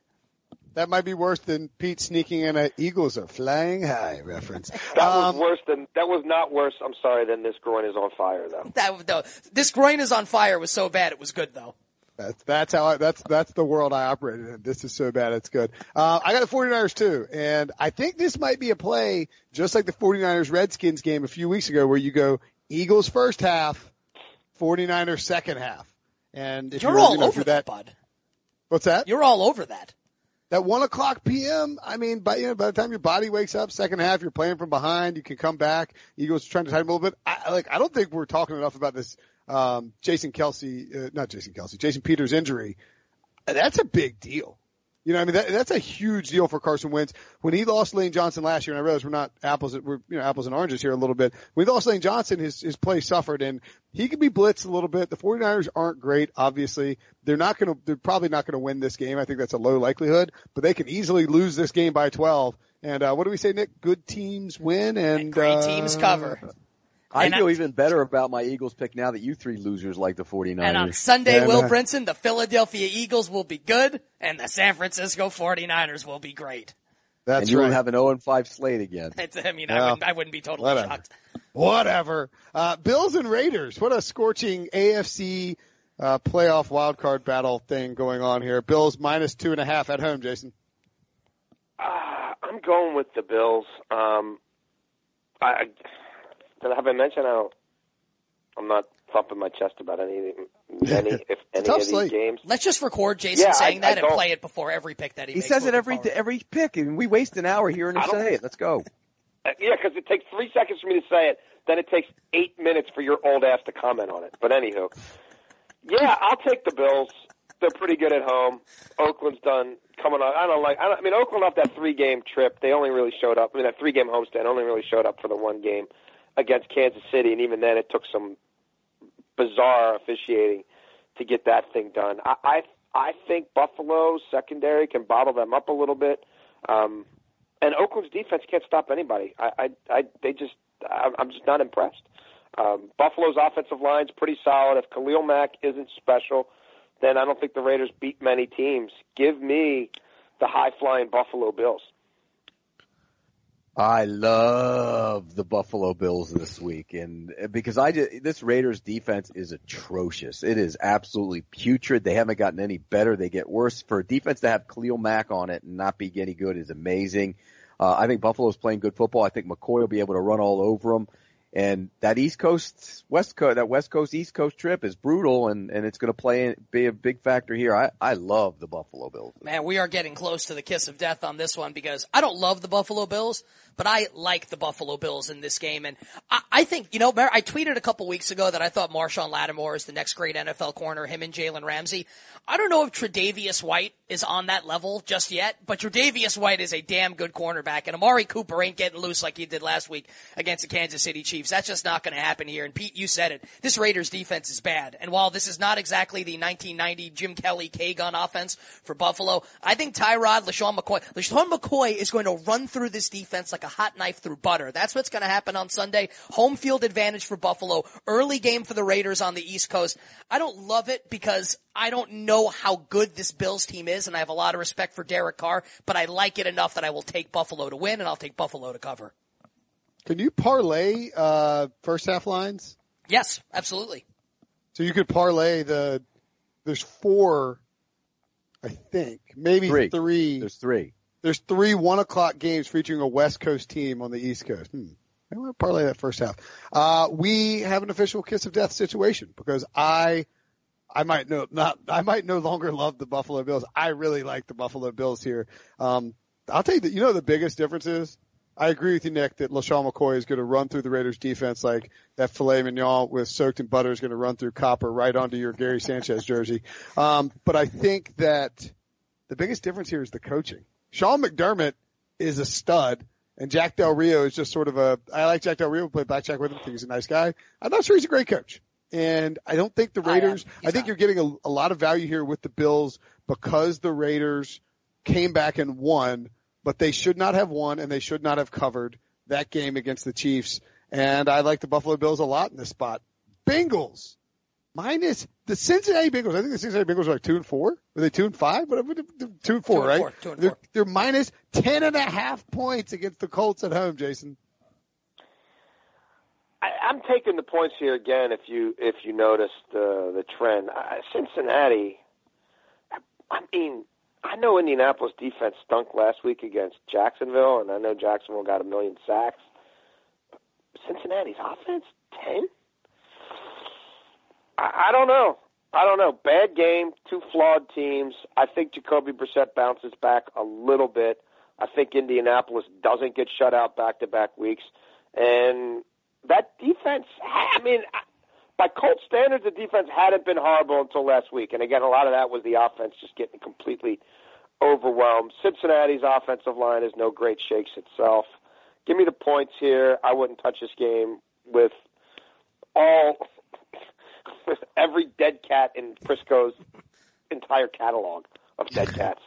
That might be worse than Pete sneaking in a Eagles are flying high reference. That Um, was worse than that was not worse. I'm sorry. Than this groin is on fire though. That no, this groin is on fire was so bad it was good though. That's that's how I, that's that's the world I operated in. This is so bad it's good. Uh, I got the 49ers too, and I think this might be a play just like the 49ers Redskins game a few weeks ago, where you go Eagles first half, 49ers second half, and if You're you're, all you know, over you're that, bud. What's that? You're all over that. That one o'clock p.m. I mean, by you know, by the time your body wakes up, second half, you're playing from behind. You can come back. Eagles trying to tighten a little bit. I, like, I don't think we're talking enough about this. Um, Jason Kelce, uh, not Jason Kelce, Jason Peters injury. That's a big deal. You know, I mean, that, that's a huge deal for Carson Wentz. When he lost Lane Johnson last year, and I realize we're not apples, we're, you know, apples and oranges here a little bit. When he lost Lane Johnson, his, his play suffered and he could be blitzed a little bit. The 49ers aren't great, obviously. They're not going to, they're probably not going to win this game. I think that's a low likelihood, but they can easily lose this game by 12. And, uh, what do we say, Nick? Good teams win and, And great uh, teams cover. I feel I- even better about my Eagles pick now that you three losers like the 49ers. And on Sunday, Yeah, Will man. Brinson, the Philadelphia Eagles will be good, and the San Francisco 49ers will be great. That's and you right. will have an 0 and 5 slate again. It's, I mean, Well, I, wouldn't, I wouldn't be totally whatever. shocked. Whatever. Uh, Bills and Raiders. What a scorching AFC uh, playoff wild card battle thing going on here. Bills minus two and a half at home, Jason. Uh, I'm going with the Bills. Um, I, I have I mentioned how I'm not thumping my chest about any any if any of these slate. games. Let's just record Jason Yeah, saying I that and don't- play it before every pick that he, makes. He says it every forward. every pick, and we waste an hour hearing him say it. Let's go. Uh, yeah, because it takes three seconds for me to say it, then it takes eight minutes for your old ass to comment on it. But anywho, yeah, I'll take the Bills. They're pretty good at home. Oakland's done coming on. I don't like. I, don't, I mean, Oakland off that three game trip, they only really showed up. I mean, that three game homestand only really showed up for the one game against Kansas City, and even then, it took some bizarre officiating to get that thing done. I I, I think Buffalo's secondary can bottle them up a little bit. Um, and Oakland's defense can't stop anybody. I, I, I they just, I'm just not impressed. Um, Buffalo's offensive line's pretty solid. If Khalil Mack isn't special, then I don't think the Raiders beat many teams. Give me the high flying Buffalo Bills. I love the Buffalo Bills this week, and uh, because I just, this Raiders defense is atrocious. It is absolutely putrid. They haven't gotten any better. They get worse. For a defense to have Khalil Mack on it and not be any good is amazing. Uh, I think Buffalo's playing good football. I think McCoy will be able to run all over them. And that East Coast, West Coast, that West Coast, East Coast trip is brutal, and, and it's going to play be a big factor here. I, I love the Buffalo Bills. Man, we are getting close to the kiss of death on this one because I don't love the Buffalo Bills, but I like the Buffalo Bills in this game. And I, I think, you know, I tweeted a couple weeks ago that I thought Marshon Lattimore is the next great NFL corner, him and Jalen Ramsey. I don't know if Tre'Davious White is on that level just yet, but Tre'Davious White is a damn good cornerback, and Amari Cooper ain't getting loose like he did last week against the Kansas City Chiefs. That's just not going to happen here. And Pete, you said it. This Raiders defense is bad. And while this is not exactly the 1990 Jim Kelly K-gun offense for Buffalo, I think Tyrod, LeSean McCoy, LeSean McCoy is going to run through this defense like a hot knife through butter. That's what's going to happen on Sunday. Home field advantage for Buffalo. Early game for the Raiders on the East Coast. I don't love it because I don't know how good this Bills team is, and I have a lot of respect for Derek Carr, but I like it enough that I will take Buffalo to win, and I'll take Buffalo to cover. Can you parlay uh, first half lines? Yes, absolutely. So you could parlay the. There's four, I think, maybe Three. three. There's three. There's three one o'clock games featuring a West Coast team on the East Coast. Hmm. I want to parlay that first half. Uh, we have an official kiss of death situation because I, I might no not I might no longer love the Buffalo Bills. I really like the Buffalo Bills here. Um, I'll tell you that you know the biggest difference is. I agree with you, Nick, that LeSean McCoy is going to run through the Raiders defense like that filet mignon with soaked in butter is going to run through copper right onto your Gary Sanchez jersey. Um, but I think that the biggest difference here is the coaching. Sean McDermott is a stud, and Jack Del Rio is just sort of a. I like Jack Del Rio. We played blackjack with him. I think he's a nice guy. I'm not sure he's a great coach, and I don't think the oh, Raiders. He's I think not. you're getting a, a lot of value here with the Bills because the Raiders came back and won, but they should not have won and they should not have covered that game against the Chiefs. And I like the Buffalo Bills a lot in this spot. Bengals minus the Cincinnati Bengals. I think the Cincinnati Bengals are like two and four. Are they two and five? But They're Two and four, Two and right? four, two and they're, four. they're minus ten and a half points against the Colts at home, Jason. I, I'm taking the points here again. If you if you noticed the the trend, uh, Cincinnati. I, I mean, I know Indianapolis defense stunk last week against Jacksonville, and I know Jacksonville got a million sacks. Cincinnati's offense ten. I, don't know. I don't know. Bad game, two flawed teams. I think Jacoby Brissett bounces back a little bit. I think Indianapolis doesn't get shut out back to back weeks, and that defense. I mean, by Colt standards, the defense hadn't been horrible until last week. And again, a lot of that was the offense just getting completely overwhelmed. Cincinnati's offensive line is no great shakes itself. Give me the points here. I wouldn't touch this game with all every dead cat in Prisco's entire catalog of dead cats.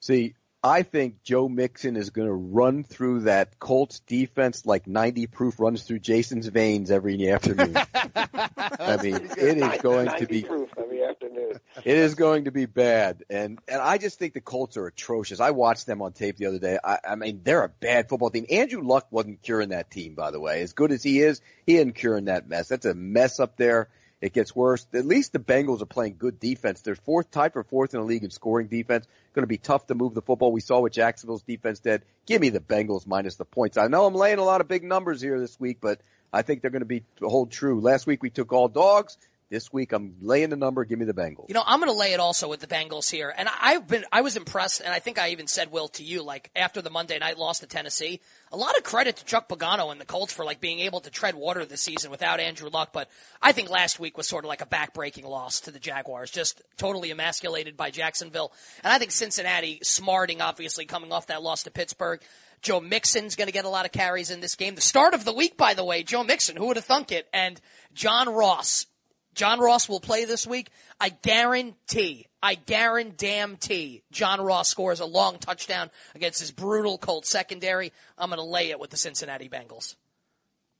See, I think Joe Mixon is going to run through that Colts defense like 90 proof runs through Jason's veins every afternoon. I mean, it is going to be proof every afternoon. it is going to be bad, and and I just think the Colts are atrocious. I watched them on tape the other day. I, I mean, they're a bad football team. Andrew Luck wasn't curing that team, by the way. As good as he is, he isn't curing that mess. That's a mess up there. It gets worse. At least the Bengals are playing good defense. They're fourth, tied for fourth in the league in scoring defense. Going to be tough to move the football. We saw what Jacksonville's defense did. Give me the Bengals minus the points. I know I'm laying a lot of big numbers here this week, but I think they're going to be hold true. Last week we took all dogs. This week I'm laying the number. Give me the Bengals. You know, I'm going to lay it also with the Bengals here. And I've been, I was impressed, and I think I even said, Will, to you, like, after the Monday night loss to Tennessee, a lot of credit to Chuck Pagano and the Colts for, like, being able to tread water this season without Andrew Luck. But I think last week was sort of like a backbreaking loss to the Jaguars, just totally emasculated by Jacksonville. And I think Cincinnati, smarting, obviously, coming off that loss to Pittsburgh. Joe Mixon's going to get a lot of carries in this game. The start of the week, by the way, Joe Mixon, who would have thunk it? And John Ross, John Ross will play this week. I guarantee, I guarantee John Ross scores a long touchdown against his brutal Colt secondary. I'm going to lay it with the Cincinnati Bengals.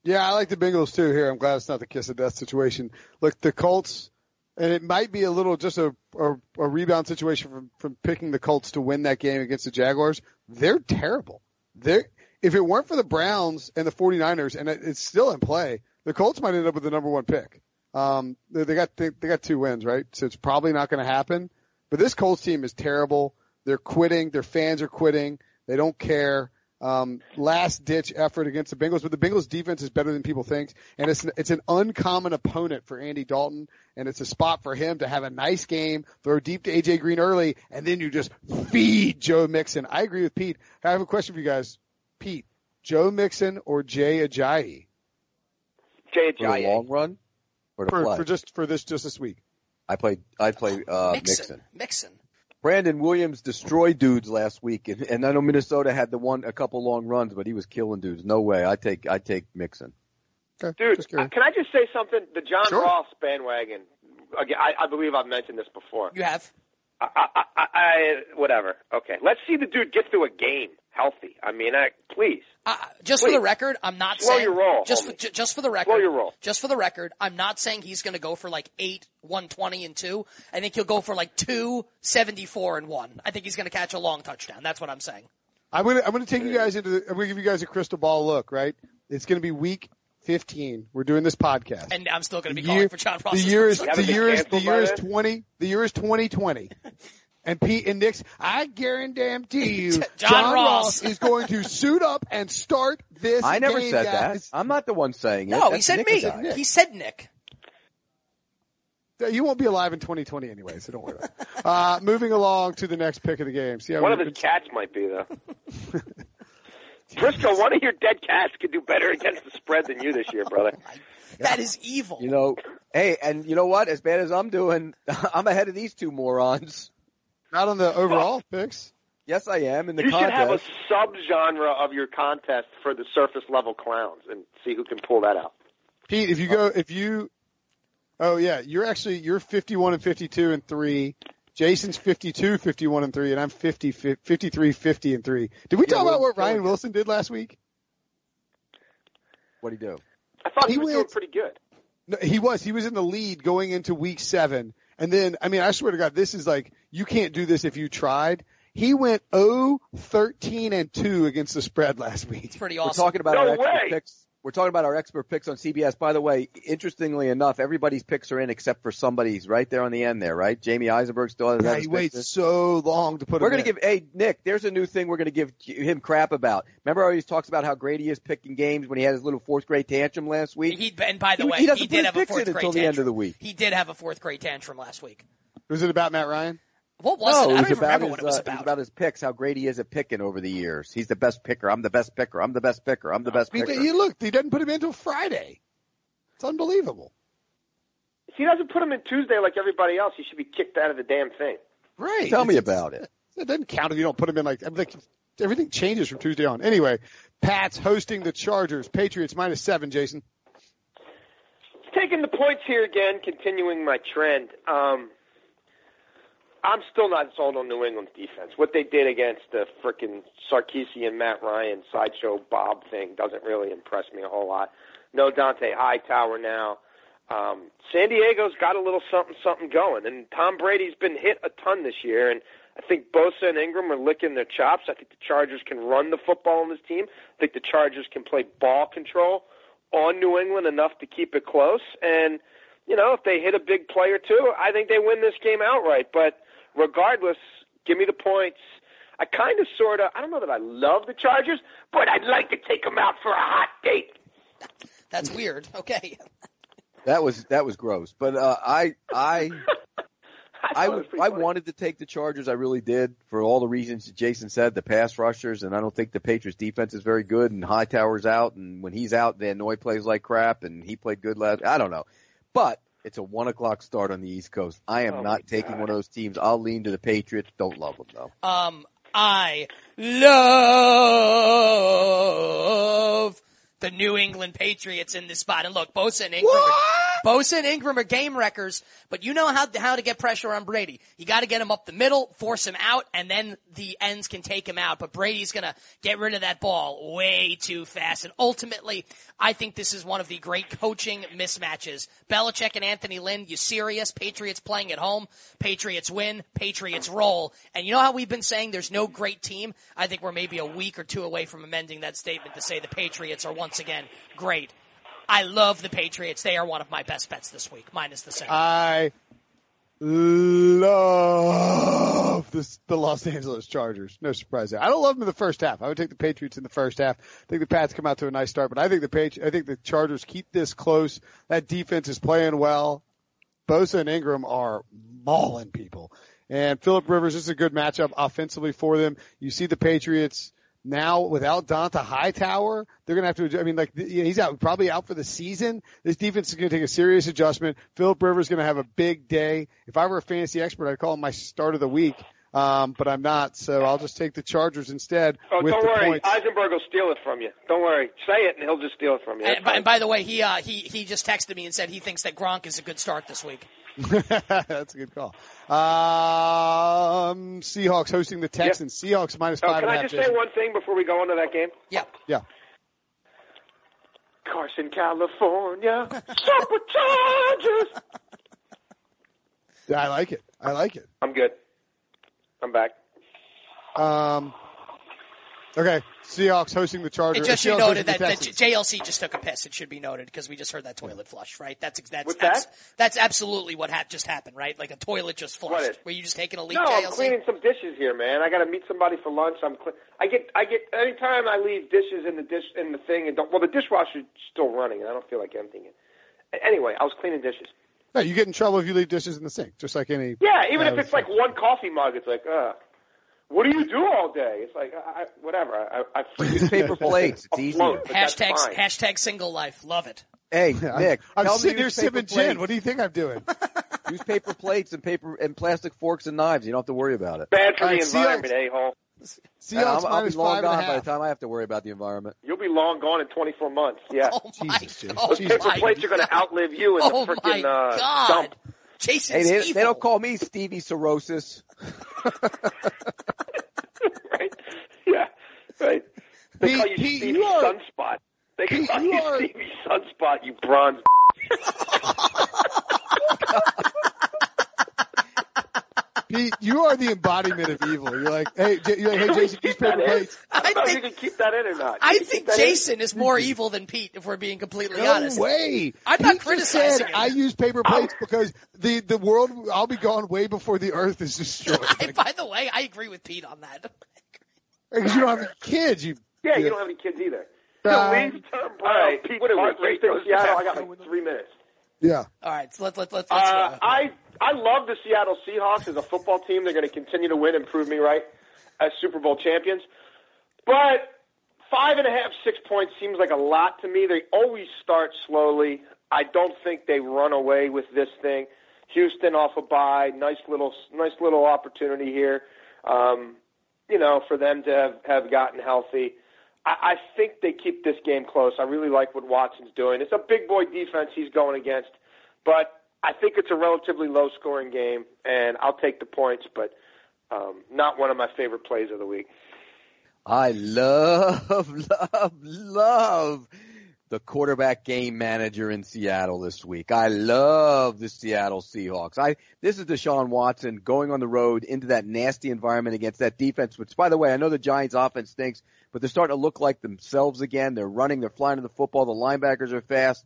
Yeah, I like the Bengals too here. I'm glad it's not the kiss of death situation. Look, the Colts, and it might be a little just a, a, a rebound situation from, from picking the Colts to win that game against the Jaguars. They're terrible. They're, if it weren't for the Browns and the 49ers, and it's still in play, the Colts might end up with the number one pick. Um, they, they got they, they got two wins, right? So it's probably not going to happen. But this Colts team is terrible. They're quitting. Their fans are quitting. They don't care. Um, last ditch effort against the Bengals, but the Bengals defense is better than people think, and it's it's an uncommon opponent for Andy Dalton, and it's a spot for him to have a nice game, throw deep to AJ Green early, and then you just feed Joe Mixon. I agree with Pete. I have a question for you guys. Pete, Joe Mixon or Jay Ajayi Jay For the Ajayi. long run? Or to for, play? for just for this just this week? I played, I play, uh, Mixon. Mixon. Mixon. Brandon Williams destroyed dudes last week, and, and I know Minnesota had the one, a couple long runs, but he was killing dudes. No way. I take, I take Mixon. Okay, Dude, just can I just say something? The John Sure. Ross bandwagon. Again, I, I believe I've mentioned this before. You have. I, I, I, I, whatever. Okay, let's see the dude get through a game healthy. I mean, I, please. Uh, just for the record, I'm not Slow saying your roll, just for, homie. ju- just for the record. Slow your roll. Just for the record, I'm not saying he's going to go for like eight, one twenty and two. I think he'll go for like two, seventy four and one. I think he's going to catch a long touchdown. That's what I'm saying. I'm gonna I'm gonna take you guys into the, I'm gonna give you guys a crystal ball look. Right, it's gonna be week 15. We're doing this podcast. And I'm still going to be The calling year- for John Ross. The year is the year is the year is 20. The year is 2020. And Pete and Nick's, I guarantee you, John John, Ross. Ross. is going to suit up and start this. I never game, said guys. that. I'm not the one saying it. No, he said Nick me. said. He said Nick. You won't be alive in 2020 anyway, so don't worry about it. Uh, moving along to the next pick of the game. See how One of we've his been- cats might be though. Prisco, one of your dead cats could do better against the spread than you this year, brother. That is evil. You know, hey, and you know what? As bad as I'm doing, I'm ahead of these two morons. Not on the overall picks. Yes, I am in the contest. You should have a contest. subgenre of your contest for the surface level clowns and see who can pull that out. Pete, if you go, if you, oh yeah, you're actually, you're 51 and 52 and three. Jason's 52, 51 and three, and I'm 50, 53, 50 and three. Did we Yeah, talk about what Ryan. Wilson did last week? What do you do? I thought he, He was doing pretty good. No, he was. He was in the lead going into week seven. And then, I mean, I swear to God, this is like, you can't do this if you tried. He went 0, 13 and 2 against the spread last week. It's pretty awesome. We're talking about No our expert way. picks. We're talking about our expert picks on CBS. By the way, interestingly enough, everybody's picks are in except for somebody's right there on the end there, right? Jamey Eisenberg still has Yeah, he picks waits in. so long to put We're going to give, hey, Nick, there's a new thing we're going to give him crap about. Remember how he talks about how great he is picking games when he had his little fourth grade tantrum last week? He, and by the He- way, he doesn't he did have a fourth grade until the end of the week. He did have a fourth grade tantrum last week. Was it about Matt Ryan? What was no, it? I don't even about remember his, what it was uh, about. It was about his picks, how great he is at picking over the years. He's the best picker. I'm the best picker. I'm the best picker. I'm the best He, picker. he look, he doesn't put him in until Friday. It's unbelievable. If he doesn't put him in Tuesday like everybody else, he should be kicked out of the damn thing. Right. Tell me about it. It doesn't count if you don't put him in like, like everything changes from Tuesday on. Anyway, Pat's hosting the Chargers. Patriots minus seven, Jason. Taking the points here again, continuing my trend. Um, I'm still not sold on New England's defense. What they did against the frickin' Sarkisian Matt Ryan sideshow Bob thing doesn't really impress me a whole lot. No Dont'a Hightower now. Um, San Diego's got a little something something going, and Tom Brady's been hit a ton this year, and I think Bosa and Ingram are licking their chops. I think the Chargers can run the football on this team. I think the Chargers can play ball control on New England enough to keep it close, and you know if they hit a big play or two, I think they win this game outright. But regardless, give me the points. I kind of, sort of, I don't know that I love the Chargers, but I'd like to take them out for a hot date. That's weird. Okay. That was that was gross. But uh, I I I, thought it was pretty I wanted to take the Chargers. I really did for all the reasons that Jason said. The pass rushers, and I don't think the Patriots defense is very good. And Hightower's out, and when he's out, Van Noy plays like crap, and he played good last. I don't know, but it's a one o'clock start on the East Coast. I am Oh, not taking God. one of those teams. I'll lean to the Patriots. Don't love them though. Um, I love the New England Patriots in this spot. And look, Bosa and Ingram, are, Bosa and Ingram are game wreckers, but you know how how to get pressure on Brady. You got to get him up the middle, force him out, and then the ends can take him out. But Brady's gonna get rid of that ball way too fast. And ultimately, I think this is one of the great coaching mismatches. Belichick and Anthony Lynn, you serious? Patriots playing at home. Patriots win. Patriots roll. And you know how we've been saying there's no great team? I think we're maybe a week or two away from amending that statement to say the Patriots are once again great. I love the Patriots. They are one of my best bets this week, minus the seven. I love this, the Los Angeles Chargers. No surprise there. I don't love them in the first half. I would take the Patriots in the first half. I think the Pats come out to a nice start, but I think the Patri- I think the Chargers keep this close. That defense is playing well. Bosa and Ingram are mauling people. And Philip Rivers this is a good matchup offensively for them. You see the Patriots Now without Dont'a Hightower, they're going to have to. I mean, like you know, he's out, probably out for the season. This defense is going to take a serious adjustment. Philip Rivers is going to have a big day. If I were a fantasy expert, I'd call him my start of the week. Um, but I'm not, so I'll just take the Chargers instead. Oh, with don't the worry, points. Eisenberg will steal it from you. Don't worry, say it and he'll just steal it from you. And by, and by the way, he uh, he he just texted me and said he thinks that Gronk is a good start this week. That's a good call. Um, Seahawks hosting the Texans. Seahawks minus Oh, five can and a I half. just say Jason. one thing before we go into that game? Yeah. Yeah. Carson, California, Superchargers. Yeah, I like it. I like it. I'm good. I'm back. Um, okay, Seahawks hosting the Chargers. It just should Seahawks be noted that, the that JLC just took a piss. It should be noted because we just heard that toilet flush, right? That's ex- that's What's that's, that? that's absolutely what ha- just happened, right? Like a toilet just flushed. is- Were you just taking a leak, No, I'm cleaning some dishes here, man. I got to meet somebody for lunch. I'm. Cle- I get. I get. Anytime I leave dishes in the dish in the thing, and don't. Well, the dishwasher's still running, and I don't feel like emptying it. Anyway, I was cleaning dishes. No, you get in trouble if you leave dishes in the sink, just like any. Yeah, even uh, if it's like one coffee mug, it's like, uh, what do you do all day? It's like, I, I, whatever. I, I, I Use paper plates. It's easy. afloat, but that's Hashtag hashtag single life. Love it. Hey, I'm- Nick, I'm tell sitting me here sipping gin. What do you think I'm doing? Use paper plates and paper and plastic forks and knives. You don't have to worry about it. Bad for All the right, environment, a hole. And Seahawks I'm, I'll be long five and a gone by the time I have to worry about the environment. You'll be long gone in 24 months. Yeah. Oh my, Jesus, Jason. oh Jesus. Paper my, plates are going to outlive you in oh the my freaking uh, God. dump. Jason's Hey, they, evil. they don't call me Stevie Cirrhosis. right? Yeah. Right. They call you Pete, Stevie you are- Sunspot. They call you you, are- Stevie Sunspot, you bronze. Pete, you are the embodiment of evil. You're like, hey, J- you're like, hey, Jason, use keep that paper in? plates. I don't know I if think- you can keep that in or not. I think keep that in? Jason is more evil than Pete, if we're being completely No honest. way. I'm not Pete just criticizing said. I use paper plates because the, the world, I'll be gone way before the earth is destroyed. I- by the way, I agree with Pete on that. Because you don't have any kids. You, Yeah, you don't have any kids either. Um, Leave Tom All right, Pete, what are we? Houston, Seattle. I got like three minutes. yeah. All right, so let, let, let's, let's Uh, go. I I love the Seattle Seahawks as a football team. They're going to continue to win and prove me right as Super Bowl champions. But five and a half, six points seems like a lot to me. They always start slowly. I don't think they run away with this thing. Houston off a bye, nice little nice little opportunity here. Um, you know, for them to have, have gotten healthy. I, I think they keep this game close. I really like what Watson's doing. It's a big boy defense he's going against, but I think it's a relatively low scoring game, and I'll take the points, but um, not one of my favorite plays of the week. I love, love, love the quarterback game manager in Seattle this week. I love the Seattle Seahawks. I this is Deshaun Watson going on the road into that nasty environment against that defense, which by the way, I know the Giants offense stinks, but they're starting to look like themselves again. They're running, they're flying to the football, the linebackers are fast.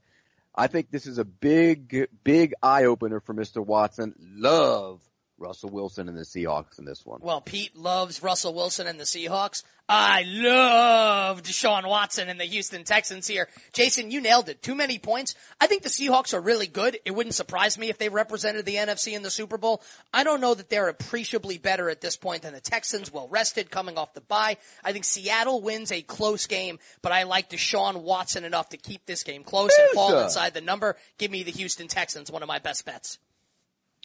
I think this is a big, big eye opener for Mr. Watson. Love Russell Wilson and the Seahawks in this one. Well, Pete loves Russell Wilson and the Seahawks. I love Deshaun Watson and the Houston Texans here. Jason, you nailed it. Too many points. I think the Seahawks are really good. It wouldn't surprise me if they represented the NFC in the Super Bowl. I don't know that they're appreciably better at this point than the Texans, well rested, coming off the bye. I think Seattle wins a close game, but I like Deshaun Watson enough to keep this game close and fall uh, inside the number. Give me the Houston Texans, one of my best bets.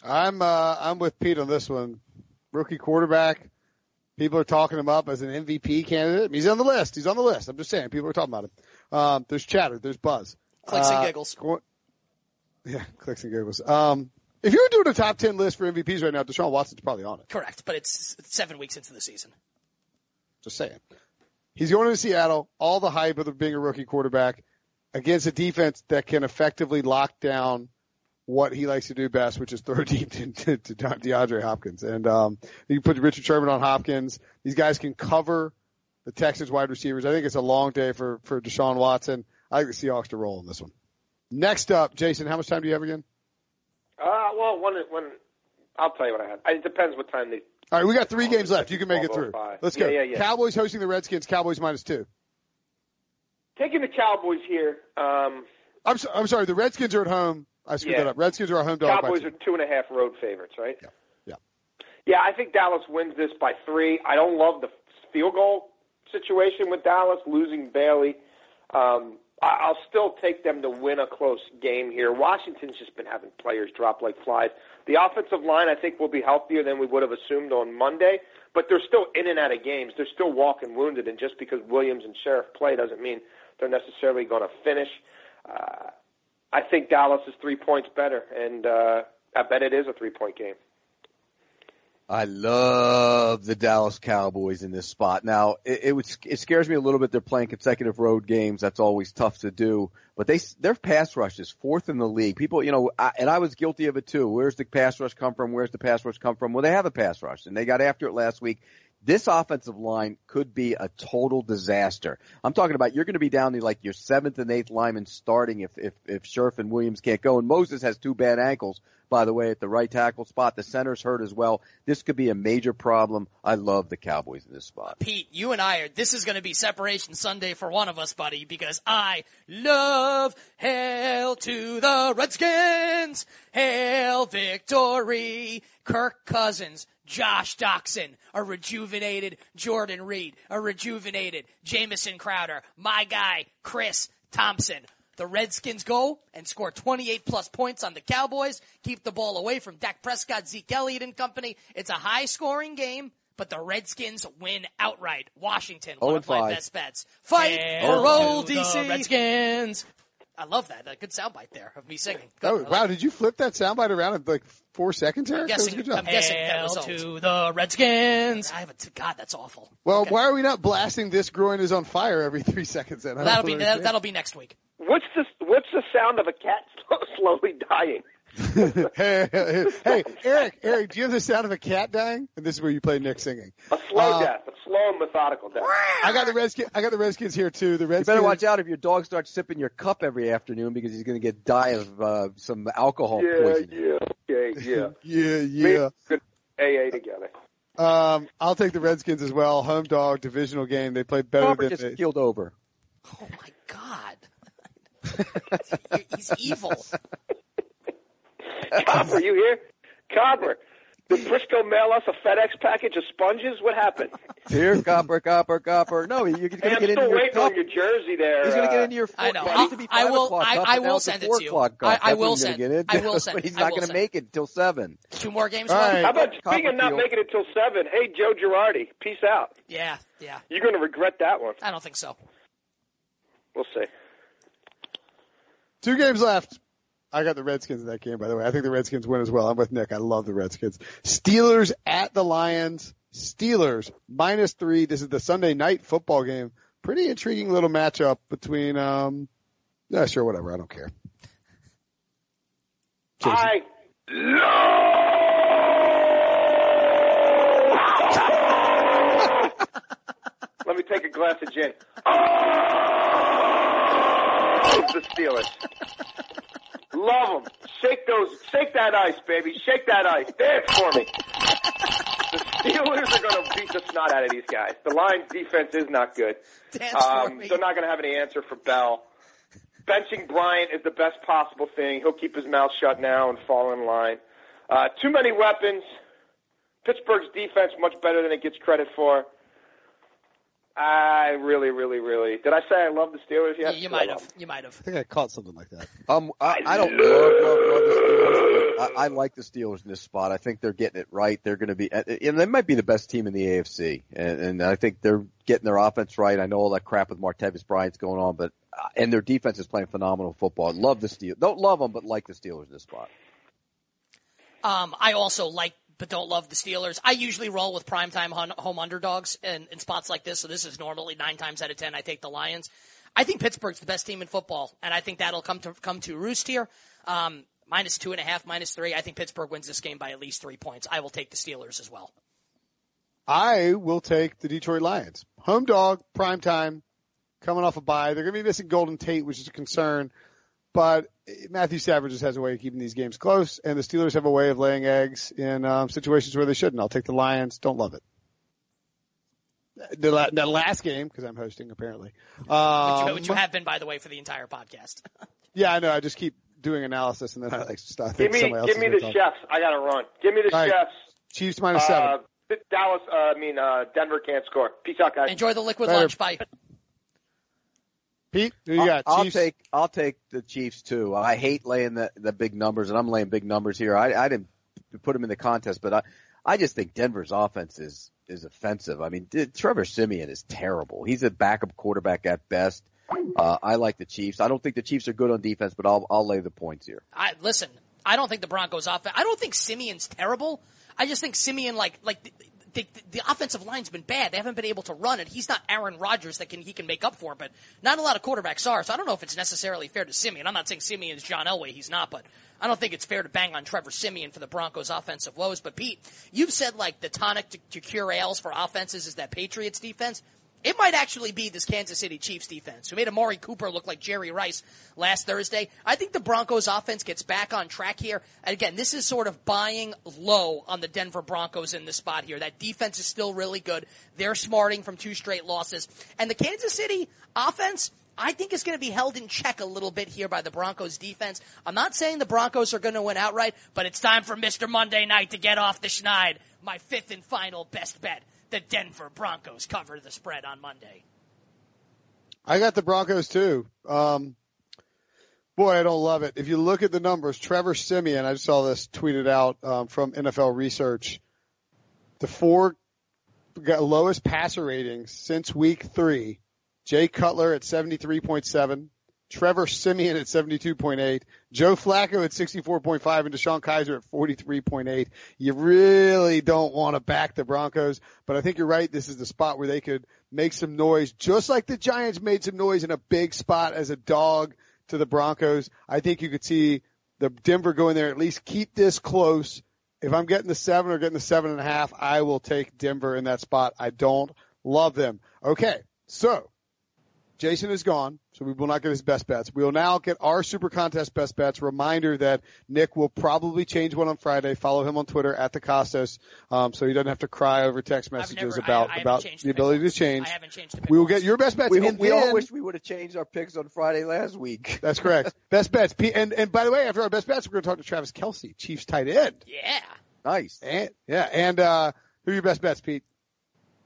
I'm, uh, I'm with Pete on this one. Rookie quarterback. People are talking him up as an MVP candidate. He's on the list. He's on the list. I'm just saying. People are talking about him. Um, there's chatter. There's buzz. Clicks and Uh, giggles. go- Yeah, clicks and giggles. Um, if you were doing a top 10 list for MVPs right now, Deshaun Watson's probably on it. Correct, but it's seven weeks into the season. Just saying. He's going to Seattle. All the hype of being a rookie quarterback against a defense that can effectively lock down what he likes to do best, which is throw deep to, to, to DeAndre Hopkins. And um, you can put Richard Sherman on Hopkins. These guys can cover the Texans wide receivers. I think it's a long day for for Deshaun Watson. I like the Seahawks to roll in this one. Next up, Jason, how much time do you have again? Uh, well, when when I'll tell you what I have. It depends what time they. All right, we got three games left. You can make it through. Let's go. Yeah, yeah, yeah. Cowboys hosting the Redskins. Cowboys minus two. Taking the Cowboys here. Um, I'm so, I'm sorry. The Redskins are at home. I screwed Yeah. that up. Redskins are our home dog. Cowboys are two and a half road favorites, right? Yeah. Yeah. Yeah, I think Dallas wins this by three. I don't love the field goal situation with Dallas losing Bailey. Um, I- I'll still take them to win a close game here. Washington's just been having players drop like flies. The offensive line, I think, will be healthier than we would have assumed on Monday, but they're still in and out of games. They're still walking wounded, and just because Williams and Scherff play doesn't mean they're necessarily going to finish. Uh, I think Dallas is three points better, and uh, I bet it is a three-point game. I love the Dallas Cowboys in this spot. Now, it, it, would, it scares me a little bit. They're playing consecutive road games. That's always tough to do. But they, their pass rush is fourth in the league. People, you know, I, and I was guilty of it too. Where's the pass rush come from? Where's the pass rush come from? Well, they have a pass rush, and they got after it last week. This offensive line could be a total disaster. I'm talking about you're going to be down to like your seventh and eighth linemen starting if if if Scherff and Williams can't go. And Moses has two bad ankles, by the way, at the right tackle spot. The center's hurt as well. This could be a major problem. I love the Cowboys in this spot. Uh, Pete, you and I are, this is going to be separation Sunday for one of us, buddy, because I love Hail to the Redskins! Hail victory! Kirk Cousins, Josh Doctson, a rejuvenated Jordan Reed, a rejuvenated Jamison Crowder, my guy, Chris Thompson. The Redskins go and score 28 plus points on the Cowboys, keep the ball away from Dak Prescott, Zeke Elliott and company. It's a high scoring game, but the Redskins win outright. Washington, one of my best bets. Fight Hail for old DC. Redskins. I love that. A good soundbite there of me singing. Good. Oh, wow, did you flip that soundbite around in like four seconds, I'm Eric? That was a guessing, good job. I'm guessing that was to the Redskins. I have a t- God, that's awful. Well, Okay. why are we not blasting "This Groin is on Fire" every three seconds? Then I That'll be understand. that, that'll be next week. What's the What's the sound of a cat slowly dying? Hey, hey, hey, Eric, Eric, do you have the sound of a cat dying? And this is where you play Nick singing. A slow Uh, death, a slow and methodical death. I got the Redskins. I got the Redskins here too. The You Redskins. better watch out if your dog starts sipping your cup every afternoon because he's going to get die of uh, some alcohol Yeah, poisoning. yeah, okay, yeah. Yeah, Me yeah. and AA together. Um, I'll take the Redskins as well. Home dog, divisional game. They played better Robert than just they. keeled over. Oh my God. He's evil. Copper, you here? Copper. Did Prisco mail us a FedEx package of sponges? What happened? Here, copper, copper, copper. No, you're going to Hey, I'm get into still your waiting cup. on your jersey there. He's going to uh, get into your. Four, I know. It I'll- to be I will- I- I will send it to you. I- I will send- get into. I will send- But he's not going to make it till seven. Two more games. All left? How about speaking of not making it till seven? Hey, Joe Girardi, peace out. Yeah, yeah. You're going to regret that one. I don't think so. We'll see. Two games left. I got the Redskins in that game, by the way. I think the Redskins win as well. I'm with Nick. I love the Redskins. Steelers at the Lions. Steelers minus three. This is the Sunday night football game. Pretty intriguing little matchup between, um, yeah, sure, whatever. I don't care. Jason. I love. Let me take a glass of gin. Oh, the Steelers. Love them. Shake those. Shake that ice, baby. Shake that ice. Dance for me. The Steelers are going to beat the snot out of these guys. The Lions' defense is not good. Dance for Um, me. they're not going to have any answer for Bell. Benching Bryant is the best possible thing. He'll keep his mouth shut now and fall in line. Uh, too many weapons. Pittsburgh's defense much better than it gets credit for. I really, really, really. Did I say I love the Steelers Yeah, yet? you I might love have. You might have. I think I caught something like that. Um, I, I don't love, love, love the Steelers. But I, I like the Steelers in this spot. I think they're getting it right. They're going to be, and they might be the best team in the AFC. And, and I think they're getting their offense right. I know all that crap with Martavis Bryant's going on, but uh, and their defense is playing phenomenal football. I love the Steelers. Don't love them, but like the Steelers in this spot. Um, I also like, but don't love the Steelers. I usually roll with primetime home underdogs in, in spots like this. So this is normally nine times out of ten I take the Lions. I think Pittsburgh's the best team in football, and I think that'll come to come to roost here. Um, minus two and a half, minus three. I think Pittsburgh wins this game by at least three points. I will take the Steelers as well. I will take the Detroit Lions. Home dog, prime time, coming off a bye. They're going to be missing Golden Tate, which is a concern. But Matthew Stafford just has a way of keeping these games close, and the Steelers have a way of laying eggs in um, situations where they shouldn't. I'll take the Lions. Don't love it. The, la- the last game, because I'm hosting apparently. Which, Um, you, which you have been, by the way, for the entire podcast. yeah, I know. I just keep doing analysis, and then I like stop. Give me, give me the chefs. I got to run. Give me the All right. chefs. Chiefs minus seven. Uh, Dallas, uh, I mean, uh, Denver can't score. Peace out, guys. Enjoy the liquid Later. lunch. Bye. Pete, who you I'll, got? I'll take I'll take the Chiefs too. I hate laying the the big numbers, and I'm laying big numbers here. I, I didn't put them in the contest, but I I just think Denver's offense is is offensive. I mean, D- Trevor Siemian is terrible. He's a backup quarterback at best. Uh, I like the Chiefs. I don't think the Chiefs are good on defense, but I'll I'll lay the points here. I listen. I don't think the Broncos offense. I don't think Siemian's terrible. I just think Siemian like like the, the, offensive line's been bad. They haven't been able to run it. He's not Aaron Rodgers that can he can make up for, but not a lot of quarterbacks are. So I don't know if it's necessarily fair to Siemian. I'm not saying Siemian is John Elway. He's not, but I don't think it's fair to bang on Trevor Siemian for the Broncos offensive woes. But Pete, you've said like the tonic to, to cure ails for offenses is that Patriots defense. It might actually be this Kansas City Chiefs defense who made Amari Cooper look like Jerry Rice last Thursday. I think the Broncos offense gets back on track here. And again, this is sort of buying low on the Denver Broncos in this spot here. That defense is still really good. They're smarting from two straight losses. And the Kansas City offense, I think is going to be held in check a little bit here by the Broncos defense. I'm not saying the Broncos are going to win outright, but it's time for Mr. Monday night to get off the schneid. My fifth and final best bet. The Denver Broncos cover the spread on Monday. I got the Broncos too. Um, boy, I don't love it. If you look at the numbers, Trevor Siemian, I saw this tweeted out um, from NFL Research. The four got lowest passer ratings since week three. Jay Cutler at 73.7, Trevor Siemian at 72.8, Joe Flacco at 64.5, and DeShone Kizer at 43.8. You really don't want to back the Broncos, but I think you're right. This is the spot where they could make some noise, just like the Giants made some noise in a big spot as a dog to the Broncos. I think you could see the Denver go in there, at least keep this close. If I'm getting the seven or getting the seven and a half, I will take Denver in that spot. I don't love them. Okay. So Jason is gone, so we will not get his best bets. We will now get our super contest best bets. Reminder that Nick will probably change one on Friday. Follow him on Twitter at the Kostos, um, so he doesn't have to cry over text messages never- about I haven't about the the ability to change. I haven't changed the pick We will get your best bets. We, and we all wish we would have changed our picks on Friday last week. That's correct. best bets. P- And and by the way, after our best bets, we're going to talk to Travis Kelce, Chiefs tight end. Yeah. Nice. And yeah, and uh, who are your best bets, Pete?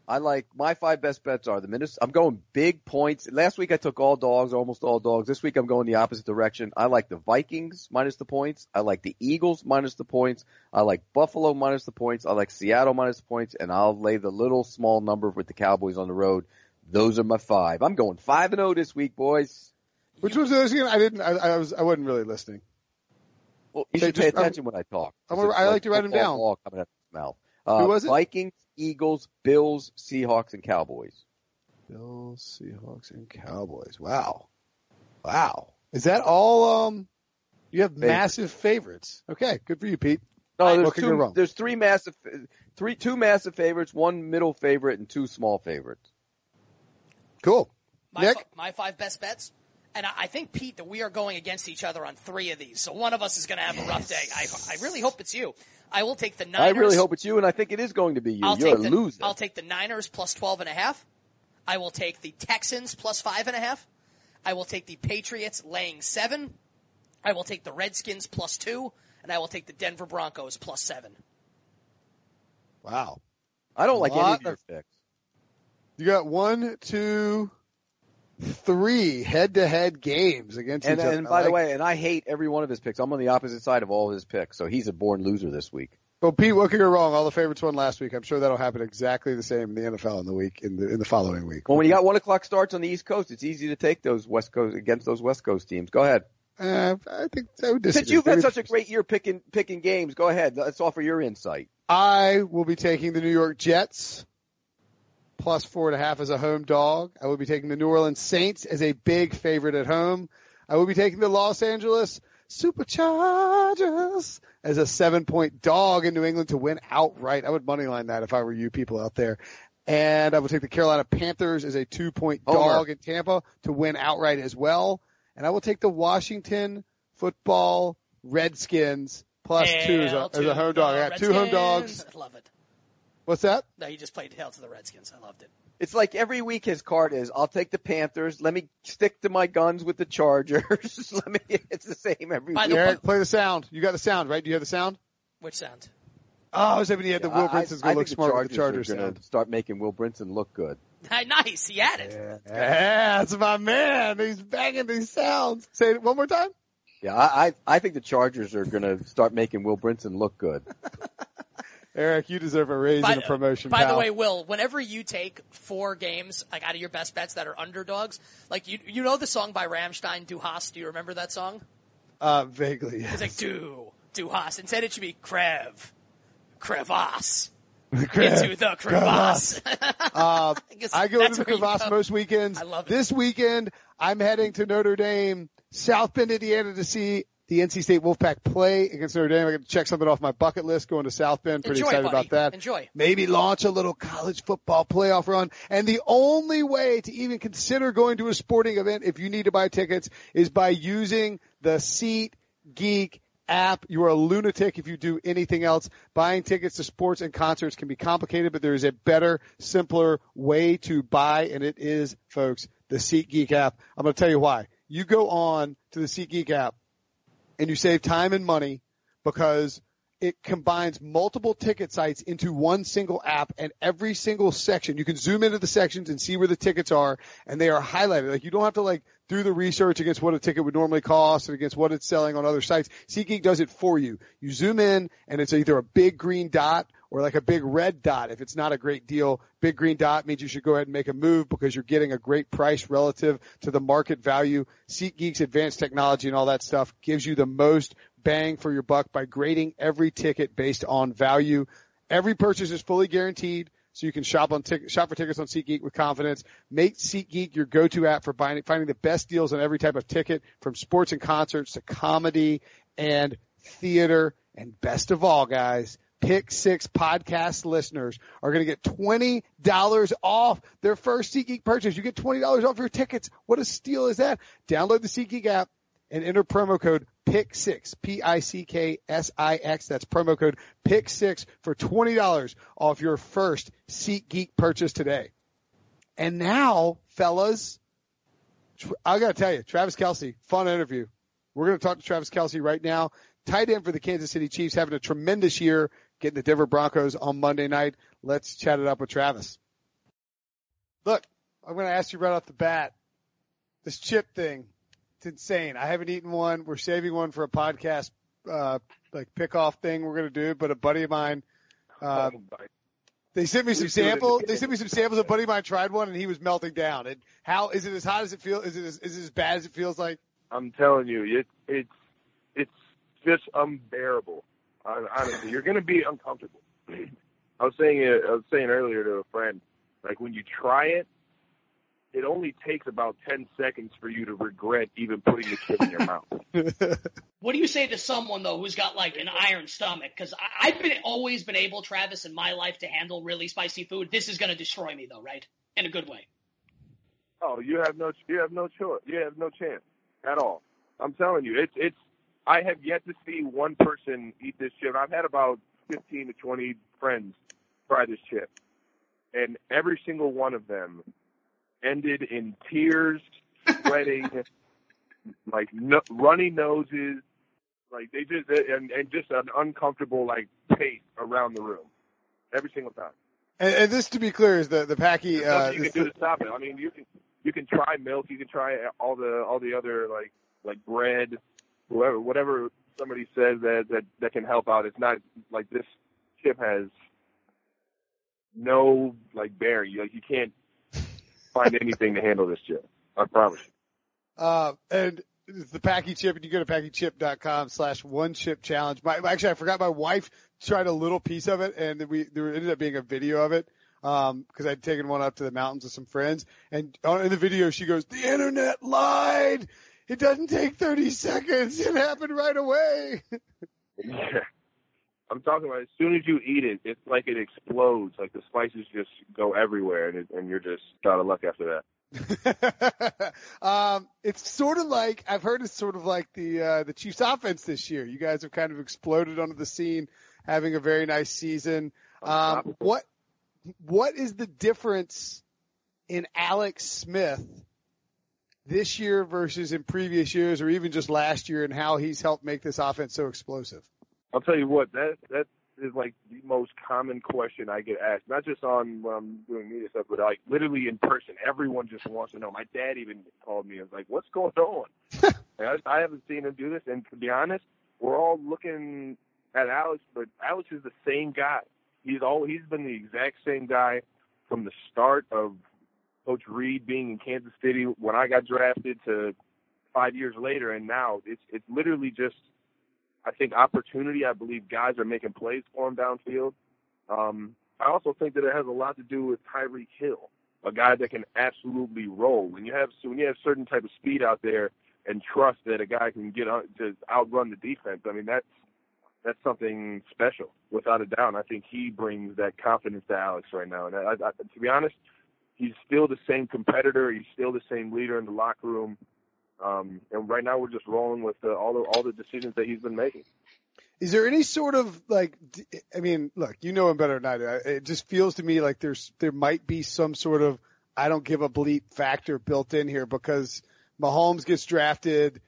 I like my five best bets are the Minnesota. I'm going big points. Last week I took all dogs, almost all dogs. This week I'm going the opposite direction. I like the Vikings minus the points. I like the Eagles minus the points. I like Buffalo minus the points. I like Seattle minus the points, and I'll lay the little small number with the Cowboys on the road. Those are my five. I'm going five and zero this week, boys. Which was those again? I didn't. I, I was. I wasn't really listening. Well, you Say should pay just- I'm- attention when I talk. I'm I like to write them down. ball Coming out of his mouth. Uh, Who was it? Vikings, Eagles, Bills, Seahawks, and Cowboys. Bills, Seahawks, and Cowboys. Wow, wow. Is that all? Um, you have Favorites. massive favorites. Okay, good for you, Pete. No, there's two. wrong? There's three massive, three two massive favorites, one middle favorite, and two small favorites. Cool. My, Nick? fi- my five best bets. And I, I think, Pete, that we are going against each other on three of these. So one of us is going to have a rough day. I, I really hope it's you. I will take the Niners. I Niners. really hope it's you, and I think it is going to be you. I'll You're a take the, loser. I'll take the Niners plus 12 and a half. I will take the Texans plus five and a half. I will take the Patriots laying seven. I will take the Redskins plus two. And I will take the Denver Broncos plus seven. Wow. I don't like any lot of your picks. You got one, two, three head-to-head games against And, each other. and by the way, and I hate every one of his picks. I'm on the opposite side of all of his picks, so he's a born loser this week. well, Pete, what could go wrong? All the favorites won last week. I'm sure that'll happen exactly the same in the NFL in the week in the in the following week. Well, when you got one o'clock starts on the East Coast, it's easy to take those West Coast against those West Coast teams. Go ahead. Uh, I think I would disagree. Since you've had such a great year picking picking games, go ahead. Let's offer your insight. I will be taking the New York Jets plus four and a half as a home dog. I will be taking the New Orleans Saints as a big favorite at home. I will be taking the Los Angeles Superchargers as a seven point dog in New England to win outright. I would moneyline that if I were you people out there. And I will take the Carolina Panthers as a two point Homer. dog in Tampa to win outright as well. And I will take the Washington football Redskins plus two as a, as a home dog. I got two home dogs. I love it. What's that? No, he just played hell to the Redskins. I loved it. It's like every week his card is, I'll take the Panthers. Let me stick to my guns with the Chargers. Let me, it's the same every By week. the- Eric, play the sound. You got the sound, right? Do you have the sound? Which sound? Oh, I was hoping he had the Will I- Brinson's gonna look smart the with the Chargers. are sound. start making Will Brinson look good. nice, he had it. Yeah, that's my man. He's banging these sounds. Say it one more time. Yeah, I I, I think the Chargers are going to start making Will Brinson look good. Eric, you deserve a raise and a promotion. by the way, Will, whenever you take four games like out of your best bets that are underdogs, like you you know the song by Rammstein, Du hast. Do you remember that song? uh, vaguely. It's like Du, Du hast. Instead, it should be Krev, Crevasse. Crev- Into the crevasse. Uh, guess I go into the crevasse most weekends. I love it. This weekend, I'm heading to Notre Dame, South Bend, Indiana, to see the NC State Wolfpack play against Notre Dame. I got to check something off my bucket list going to South Bend. Pretty Enjoy, excited buddy. about that. Enjoy. Maybe launch a little college football playoff run. And the only way to even consider going to a sporting event if you need to buy tickets is by using the Seat Geek app. You are a lunatic if you do anything else. Buying tickets to sports and concerts can be complicated, but there is a better, simpler way to buy, and it is, folks, the SeatGeek app. I'm going to tell you why. You go on to the SeatGeek app and you save time and money because it combines multiple ticket sites into one single app and every single section you can zoom into the sections and see where the tickets are and they are highlighted. Like you don't have to like do the research against what a ticket would normally cost and against what it's selling on other sites. SeatGeek does it for you. You zoom in and it's either a big green dot or like a big red dot if it's not a great deal big green dot means you should go ahead and make a move because you're getting a great price relative to the market value SeatGeek's advanced technology and all that stuff gives you the most bang for your buck by grading every ticket based on value. Every purchase is fully guaranteed, so you can shop on tic- shop for tickets on SeatGeek with confidence. Make SeatGeek your go-to app for buying, finding the best deals on every type of ticket, from sports and concerts to comedy and theater. And best of all, guys, Pick Six podcast listeners are going to get twenty dollars off their first SeatGeek purchase. You get twenty dollars off your tickets. What a steal is that? Download the SeatGeek app and enter promo code PICK6, P-I-C-K-S-I-X. That's promo code PICK6 for $20 off your first SeatGeek purchase today. And now, fellas, I gotta tell you, Travis Kelce, fun interview. We're gonna talk to Travis Kelce right now. Tight end for the Kansas City Chiefs, having a tremendous year, getting the Denver Broncos on Monday night. Let's chat it up with Travis. Look, I'm gonna ask you right off the bat, this chip thing, it's insane. I haven't eaten one. We're saving one for a podcast, uh, like pick off thing we're gonna do. But a buddy of mine, uh, they sent me some Just do it in the samples. They sent me some samples. A buddy of mine tried one and he was melting down. And how is it as hot as it feels? Is it as, is it as bad as it feels like? I'm telling you, it, it's it's just unbearable. Hon- Honestly, you're going to be uncomfortable. I was saying it, I was saying earlier to a friend, like when you try it, it only takes about ten seconds for you to regret even putting the chip in your mouth. What do you say to someone though who's got like an iron stomach? Because I've been always been able, Travis, in my life to handle really spicy food. This is going to destroy me though, right? In a good way. Oh, you have no you have no choice. You have no chance at all. I'm telling you, it's it's. I have yet to see one person eat this chip. I've had about 15 to 20 friends try this chip, and every single one of them ended in tears, sweating, like no, runny noses, like they just and and just an uncomfortable like pace around the room every single time. And, and this, to be clear, is the the Paqui. Uh, you can do to stop it. I mean, you can you can try milk, you can try all the all the other like like bread, whatever whatever somebody says that that that can help out. It's not like this chip has no like bearing. Like you can't find anything to handle this chip. I promise. you. Uh, and it's the Paqui Chip, and you go to paquichip.com slash one chip challenge. My, actually, I forgot my wife tried a little piece of it, and we there ended up being a video of it. Um, cause I'd taken one up to the mountains with some friends and on, in the video she goes, the internet lied. It doesn't take 30 seconds. It happened right away. Yeah. I'm talking about as soon as you eat it, it's like it explodes. Like the spices just go everywhere, and it, and you're just out of luck after that. um, it's sort of like I've heard it's sort of like the uh, the Chiefs offense this year. You guys have kind of exploded onto the scene, having a very nice season. Um, what what is the difference in Alex Smith this year versus in previous years, or even just last year, and how he's helped make this offense so explosive? I'll tell you what that that is like the most common question I get asked, not just on when I'm doing media stuff, but like literally in person. Everyone just wants to know. My dad even called me and was like, "What's going on?" I, I haven't seen him do this, and to be honest, we're all looking at Alex, but Alex is the same guy. He's all he's been the exact same guy from the start of Coach Reid being in Kansas City when I got drafted to five years later, and now it's it's literally just I think opportunity. I believe guys are making plays for him downfield. Um, I also think that it has a lot to do with Tyreek Hill, a guy that can absolutely roll. When you have when you have certain type of speed out there and trust that a guy can get on to outrun the defense. I mean that's that's something special without a doubt. I think he brings that confidence to Alex right now. And I, I, to be honest, he's still the same competitor. He's still the same leader in the locker room. Um, and right now we're just rolling with the, all the all the decisions that he's been making. Is there any sort of like? I mean, look, you know him better than I do. It just feels to me like there's there might be some sort of I don't give a bleep factor built in here because Mahomes gets drafted.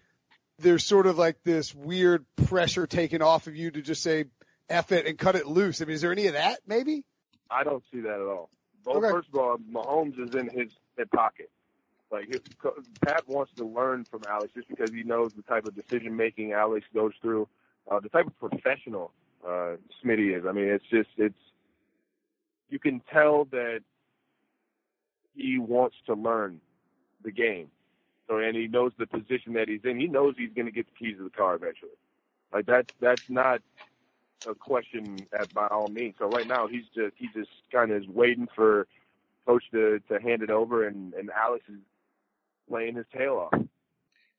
There's sort of like this weird pressure taken off of you to just say F it and cut it loose. I mean, is there any of that maybe? I don't see that at all. Well, Okay. first of all, Mahomes is in his, his pocket. Like his, Pat wants to learn from Alex just because he knows the type of decision making Alex goes through, uh, the type of professional uh, Smitty is. I mean, it's just it's you can tell that he wants to learn the game. So and he knows the position that he's in. He knows he's going to get the keys to the car eventually. Like that's that's not a question at by all means. So right now he's just he just kind of is waiting for coach to to hand it over, and and Alex is laying his tail off.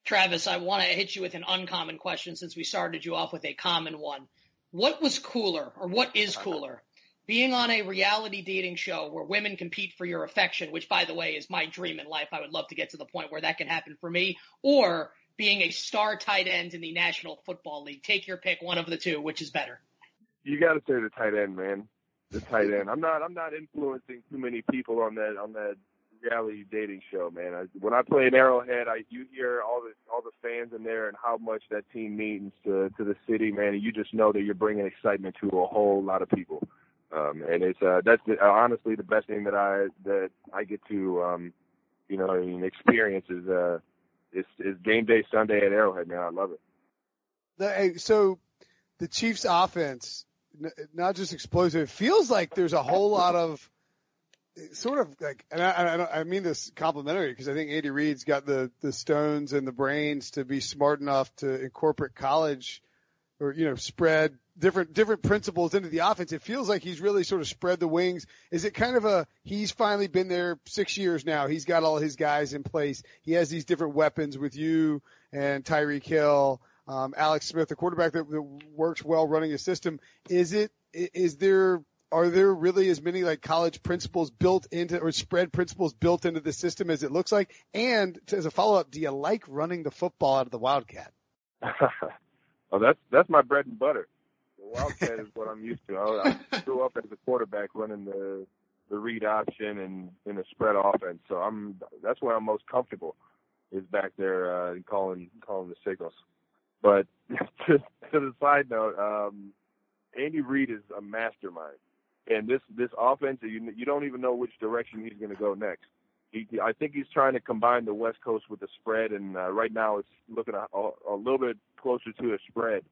Travis, I want to hit you with an uncommon question since we started you off with a common one. What was cooler, or what is uh-huh. cooler? Being on a reality dating show where women compete for your affection, which by the way is my dream in life. I would love to get to the point where that can happen for me, or being a star tight end in the National Football League. Take your pick, one of the two. Which is better? You got to say the tight end, man. The tight end. I'm not I'm not influencing too many people on that on that reality dating show, man. I, when I play in Arrowhead, I you hear all the all the fans in there and how much that team means to to the city, man. And you just know that you're bringing excitement to a whole lot of people. Um, and it's uh, that's the, uh, honestly the best thing that I that I get to um, you know I mean experience is uh is is game day Sunday at Arrowhead, man. I love it. Hey, so the Chiefs offense, not just explosive, it feels like there's a whole lot of sort of like, and I, I, I mean this complimentary because I think Andy Reid's got the, the stones and the brains to be smart enough to incorporate college or, you know, spread different, different principles into the offense. It feels like he's really sort of spread the wings. Is it kind of a, he's finally been there six years now. He's got all his guys in place. He has these different weapons with you and Tyreek Hill um, Alex Smith, the quarterback that, that works well running a system. Is it is there? Are there really as many like college principles built into or spread principles built into the system as it looks like? And as a follow up, do you like running the football out of the Wildcat? oh, that's that's my bread and butter. The Wildcat is what I'm used to. I, I grew up as a quarterback running the the read option and in a spread offense, so I'm that's where I'm most comfortable is back there uh, calling calling the signals. But to, to the side note, um, Andy Reid is a mastermind, and this this offense you you don't even know which direction he's going to go next. He, I think he's trying to combine the West Coast with the spread, and uh, right now it's looking a, a little bit closer to a spread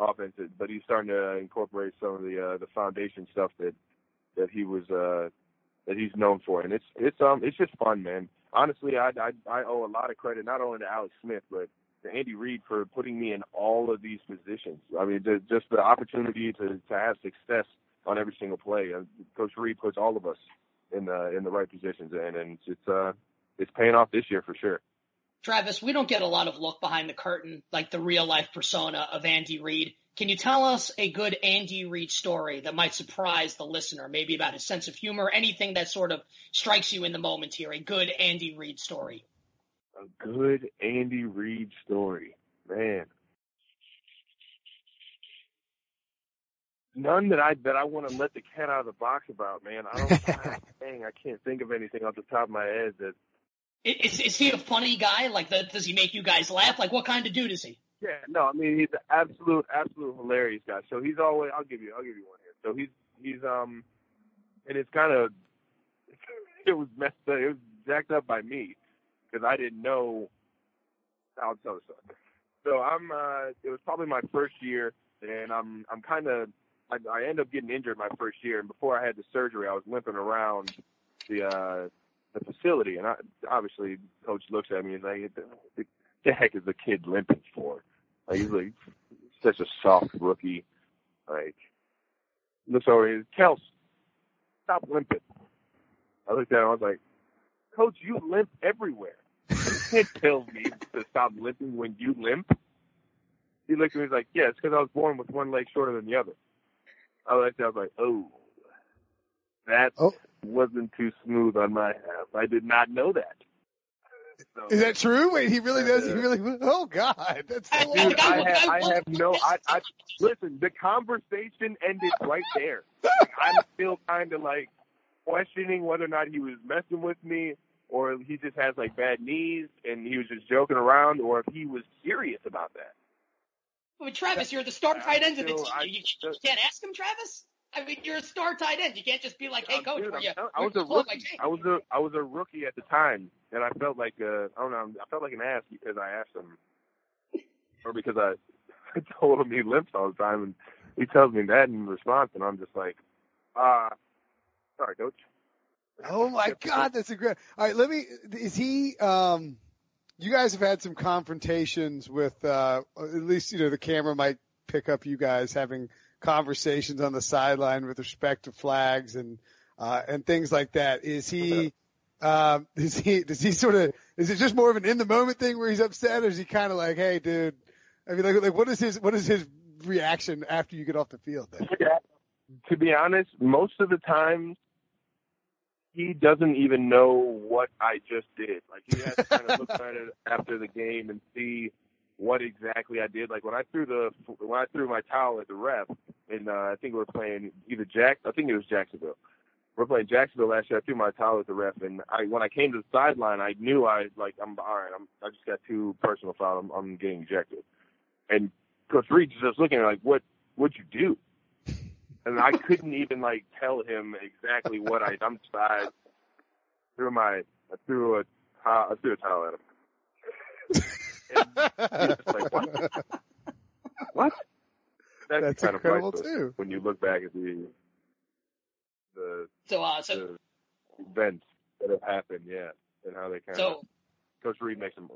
offense. But he's starting to incorporate some of the uh, the foundation stuff that that he was uh, that he's known for, and it's it's um it's just fun, man. Honestly, I I, I owe a lot of credit not only to Alex Smith but to Andy Reid for putting me in all of these positions. I mean, the, just the opportunity to to have success on every single play. Uh, Coach Reid puts all of us in the in the right positions, and and it's uh it's paying off this year for sure. Travis, we don't get a lot of look behind the curtain like the real life persona of Andy Reid. Can you tell us a good Andy Reid story that might surprise the listener? Maybe about his sense of humor, anything that sort of strikes you in the moment here. A good Andy Reid story. A good Andy Reid story, man. None that I that I want to let the cat out of the box about, man. I don't. dang, I can't think of anything off the top of my head that I- Is, is he a funny guy? Like, the, does he make you guys laugh? Like, what kind of dude is he? Yeah, no, I mean he's an absolute, absolute hilarious guy. So he's always. I'll give you. I'll give you one here. So he's he's um, and it's kind of it was messed up. It was jacked up by me because I didn't know. I'll tell the story. So I'm. uh It was probably my first year, and I'm I'm kind of. I, I end up getting injured my first year, and before I had the surgery, I was limping around the uh the facility, and I, obviously, coach looks at me and like, "The, the heck is the kid limping for?" Like he's like such a soft rookie. Like looks over, he's Kels, stop limping. I looked at him, I was like, Coach, you limp everywhere. You can't tell me to stop limping when you limp. He looked at me, he's like, Yeah, it's because I was born with one leg shorter than the other. I looked at him, I was like, Oh, that Oh. Wasn't too smooth on my half. I did not know that. So, Is that true? Wait, he really does. He really. Oh God, that's so Dude, Dude, I- I, have, I- I have no. I, I listen. The conversation ended right there. Like, I'm still kind of like questioning whether or not he was messing with me, or he just has like bad knees and he was just joking around, or if he was serious about that. I mean, Travis, you're the star tight end of the team. I- You, you can't ask him, Travis. I mean, you're a star tight end. You can't just be like, "Hey, coach, Dude, I'm you?" I was you a slow my rookie. I was a I was a rookie at the time, and I felt like uh, I don't know. I felt like an ass because I asked him, or because I, I told him he limps all the time, and he tells me that in response, and I'm just like, uh sorry, coach. Oh my God, that's a great. All right, let me. Is he? Um, you guys have had some confrontations with. Uh, at least you know the camera might pick up you guys having conversations on the sideline with respect to flags and uh, and things like that. Is he? Um, is he? Does he sort of? Is it just more of an in the moment thing where he's upset, or is he kind of like, hey, dude? I mean, like, like, what is his? What is his reaction after you get off the field? Then? To be honest, most of the time he doesn't even know what I just did. Like he has to kind of look at it after the game and see what exactly I did. Like when I threw the when I threw my towel at the ref, and uh, I think we were playing either Jack. I think it was Jacksonville. We We're playing Jacksonville last year. I threw my towel at the ref, and I when I came to the sideline, I knew I like I'm all right. I'm I just got two personal fouls. I'm, I'm getting ejected. And Coach Reid just looking at me like, what what'd you do? And I couldn't even like tell him exactly what I I'm just I threw my I threw a I threw a towel at him. And he's like, what? What? That's, That's kind incredible, of priceless too. when you look back at the the, So, uh, so, the events that have happened, yeah, and how they kind of Coach Reid makes them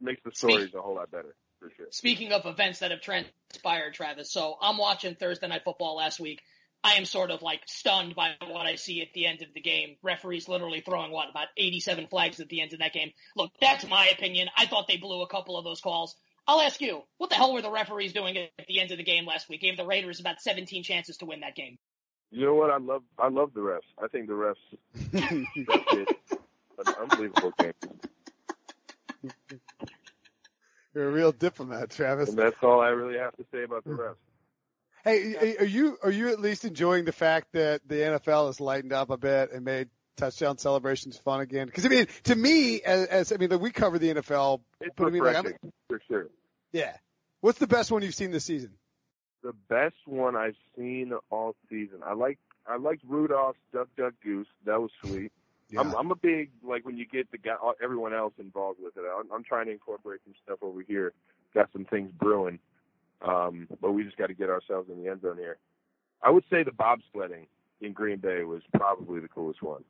makes the Speak- stories a whole lot better for sure. speaking of events that have transpired, Travis. So I'm watching Thursday Night Football last week. I am sort of like stunned by what I see at the end of the game. Referees literally throwing what about 87 flags at the end of that game. Look, that's my opinion. I thought they blew a couple of those calls. I'll ask you, what the hell were the referees doing at the end of the game last week? Gave the Raiders about 17 chances to win that game. You know what? I love I love the refs. I think the refs refs did an unbelievable game, You're a real diplomat, Travis. and that's all I really have to say about the refs. Hey, are you are you at least enjoying the fact that the NFL has lightened up a bit and made touchdown celebrations fun again? Because I mean, to me, as, as I mean, we cover the NFL, It's but I mean, like, I'm, for sure. yeah. What's the best one you've seen this season? The best one I've seen all season. I like I liked Rudolph's Duck Duck Goose. That was sweet. I'm, I'm a big like when you get the guy, everyone else involved with it. I'm, I'm trying to incorporate some stuff over here. Got some things brewing, um, but we just got to get ourselves in the end zone here. I would say the bobsledding in Green Bay was probably the coolest one.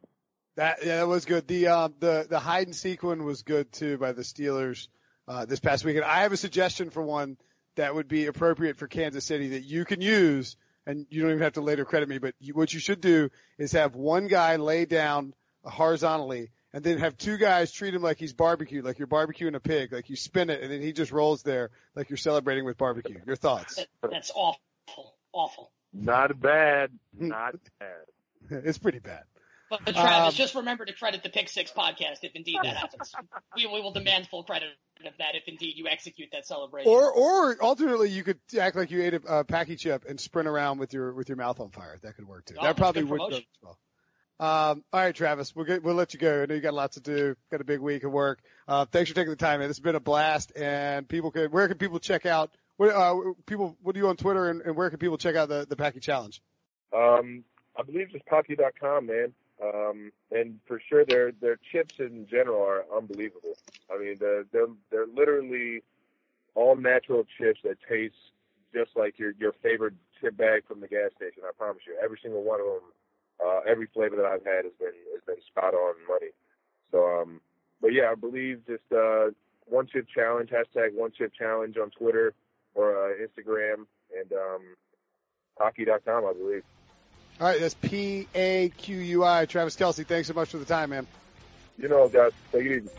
That yeah, that was good. The um the the hide and seek one was good too by the Steelers uh, this past weekend. I have a suggestion for one that would be appropriate for Kansas City that you can use, and you don't even have to later credit me. But you, what you should do is have one guy lay down horizontally, and then have two guys treat him like he's barbecued, like you're barbecuing a pig, like you spin it, and then he just rolls there like you're celebrating with barbecue. Your thoughts? That's awful, awful. Not bad, not bad. it's pretty bad. But, but Travis, Um, just remember to credit the Pick Six podcast if indeed that happens. we, we will demand full credit of that if indeed you execute that celebration. Or, or alternately, you could act like you ate a uh, Paqui chip and sprint around with your with your mouth on fire. That could work too. Oh, that probably would go as well. Um, all right, Travis, we'll get, we'll let you go. I know you got lots to do. Got a big week of work. Uh, thanks for taking the time, man. This has been a blast. And people can, where can people check out? What, uh, people, what do you on Twitter and, and where can people check out the the Paqui Challenge? Um, I believe it's just Paqui.com, man. Um, and for sure, their their chips in general are unbelievable. I mean, they're they're, they're literally all natural chips that taste just like your your favorite chip bag from the gas station. I promise you, every single one of them, uh, every flavor that I've had has been has been spot on money. So, um, but yeah, I believe just uh, one chip challenge hashtag one chip challenge on Twitter or uh, Instagram and um, Paqui.com, I believe. All right, that's P A Q U I. Travis Kelce, thanks so much for the time, man. You know, guys, take it easy.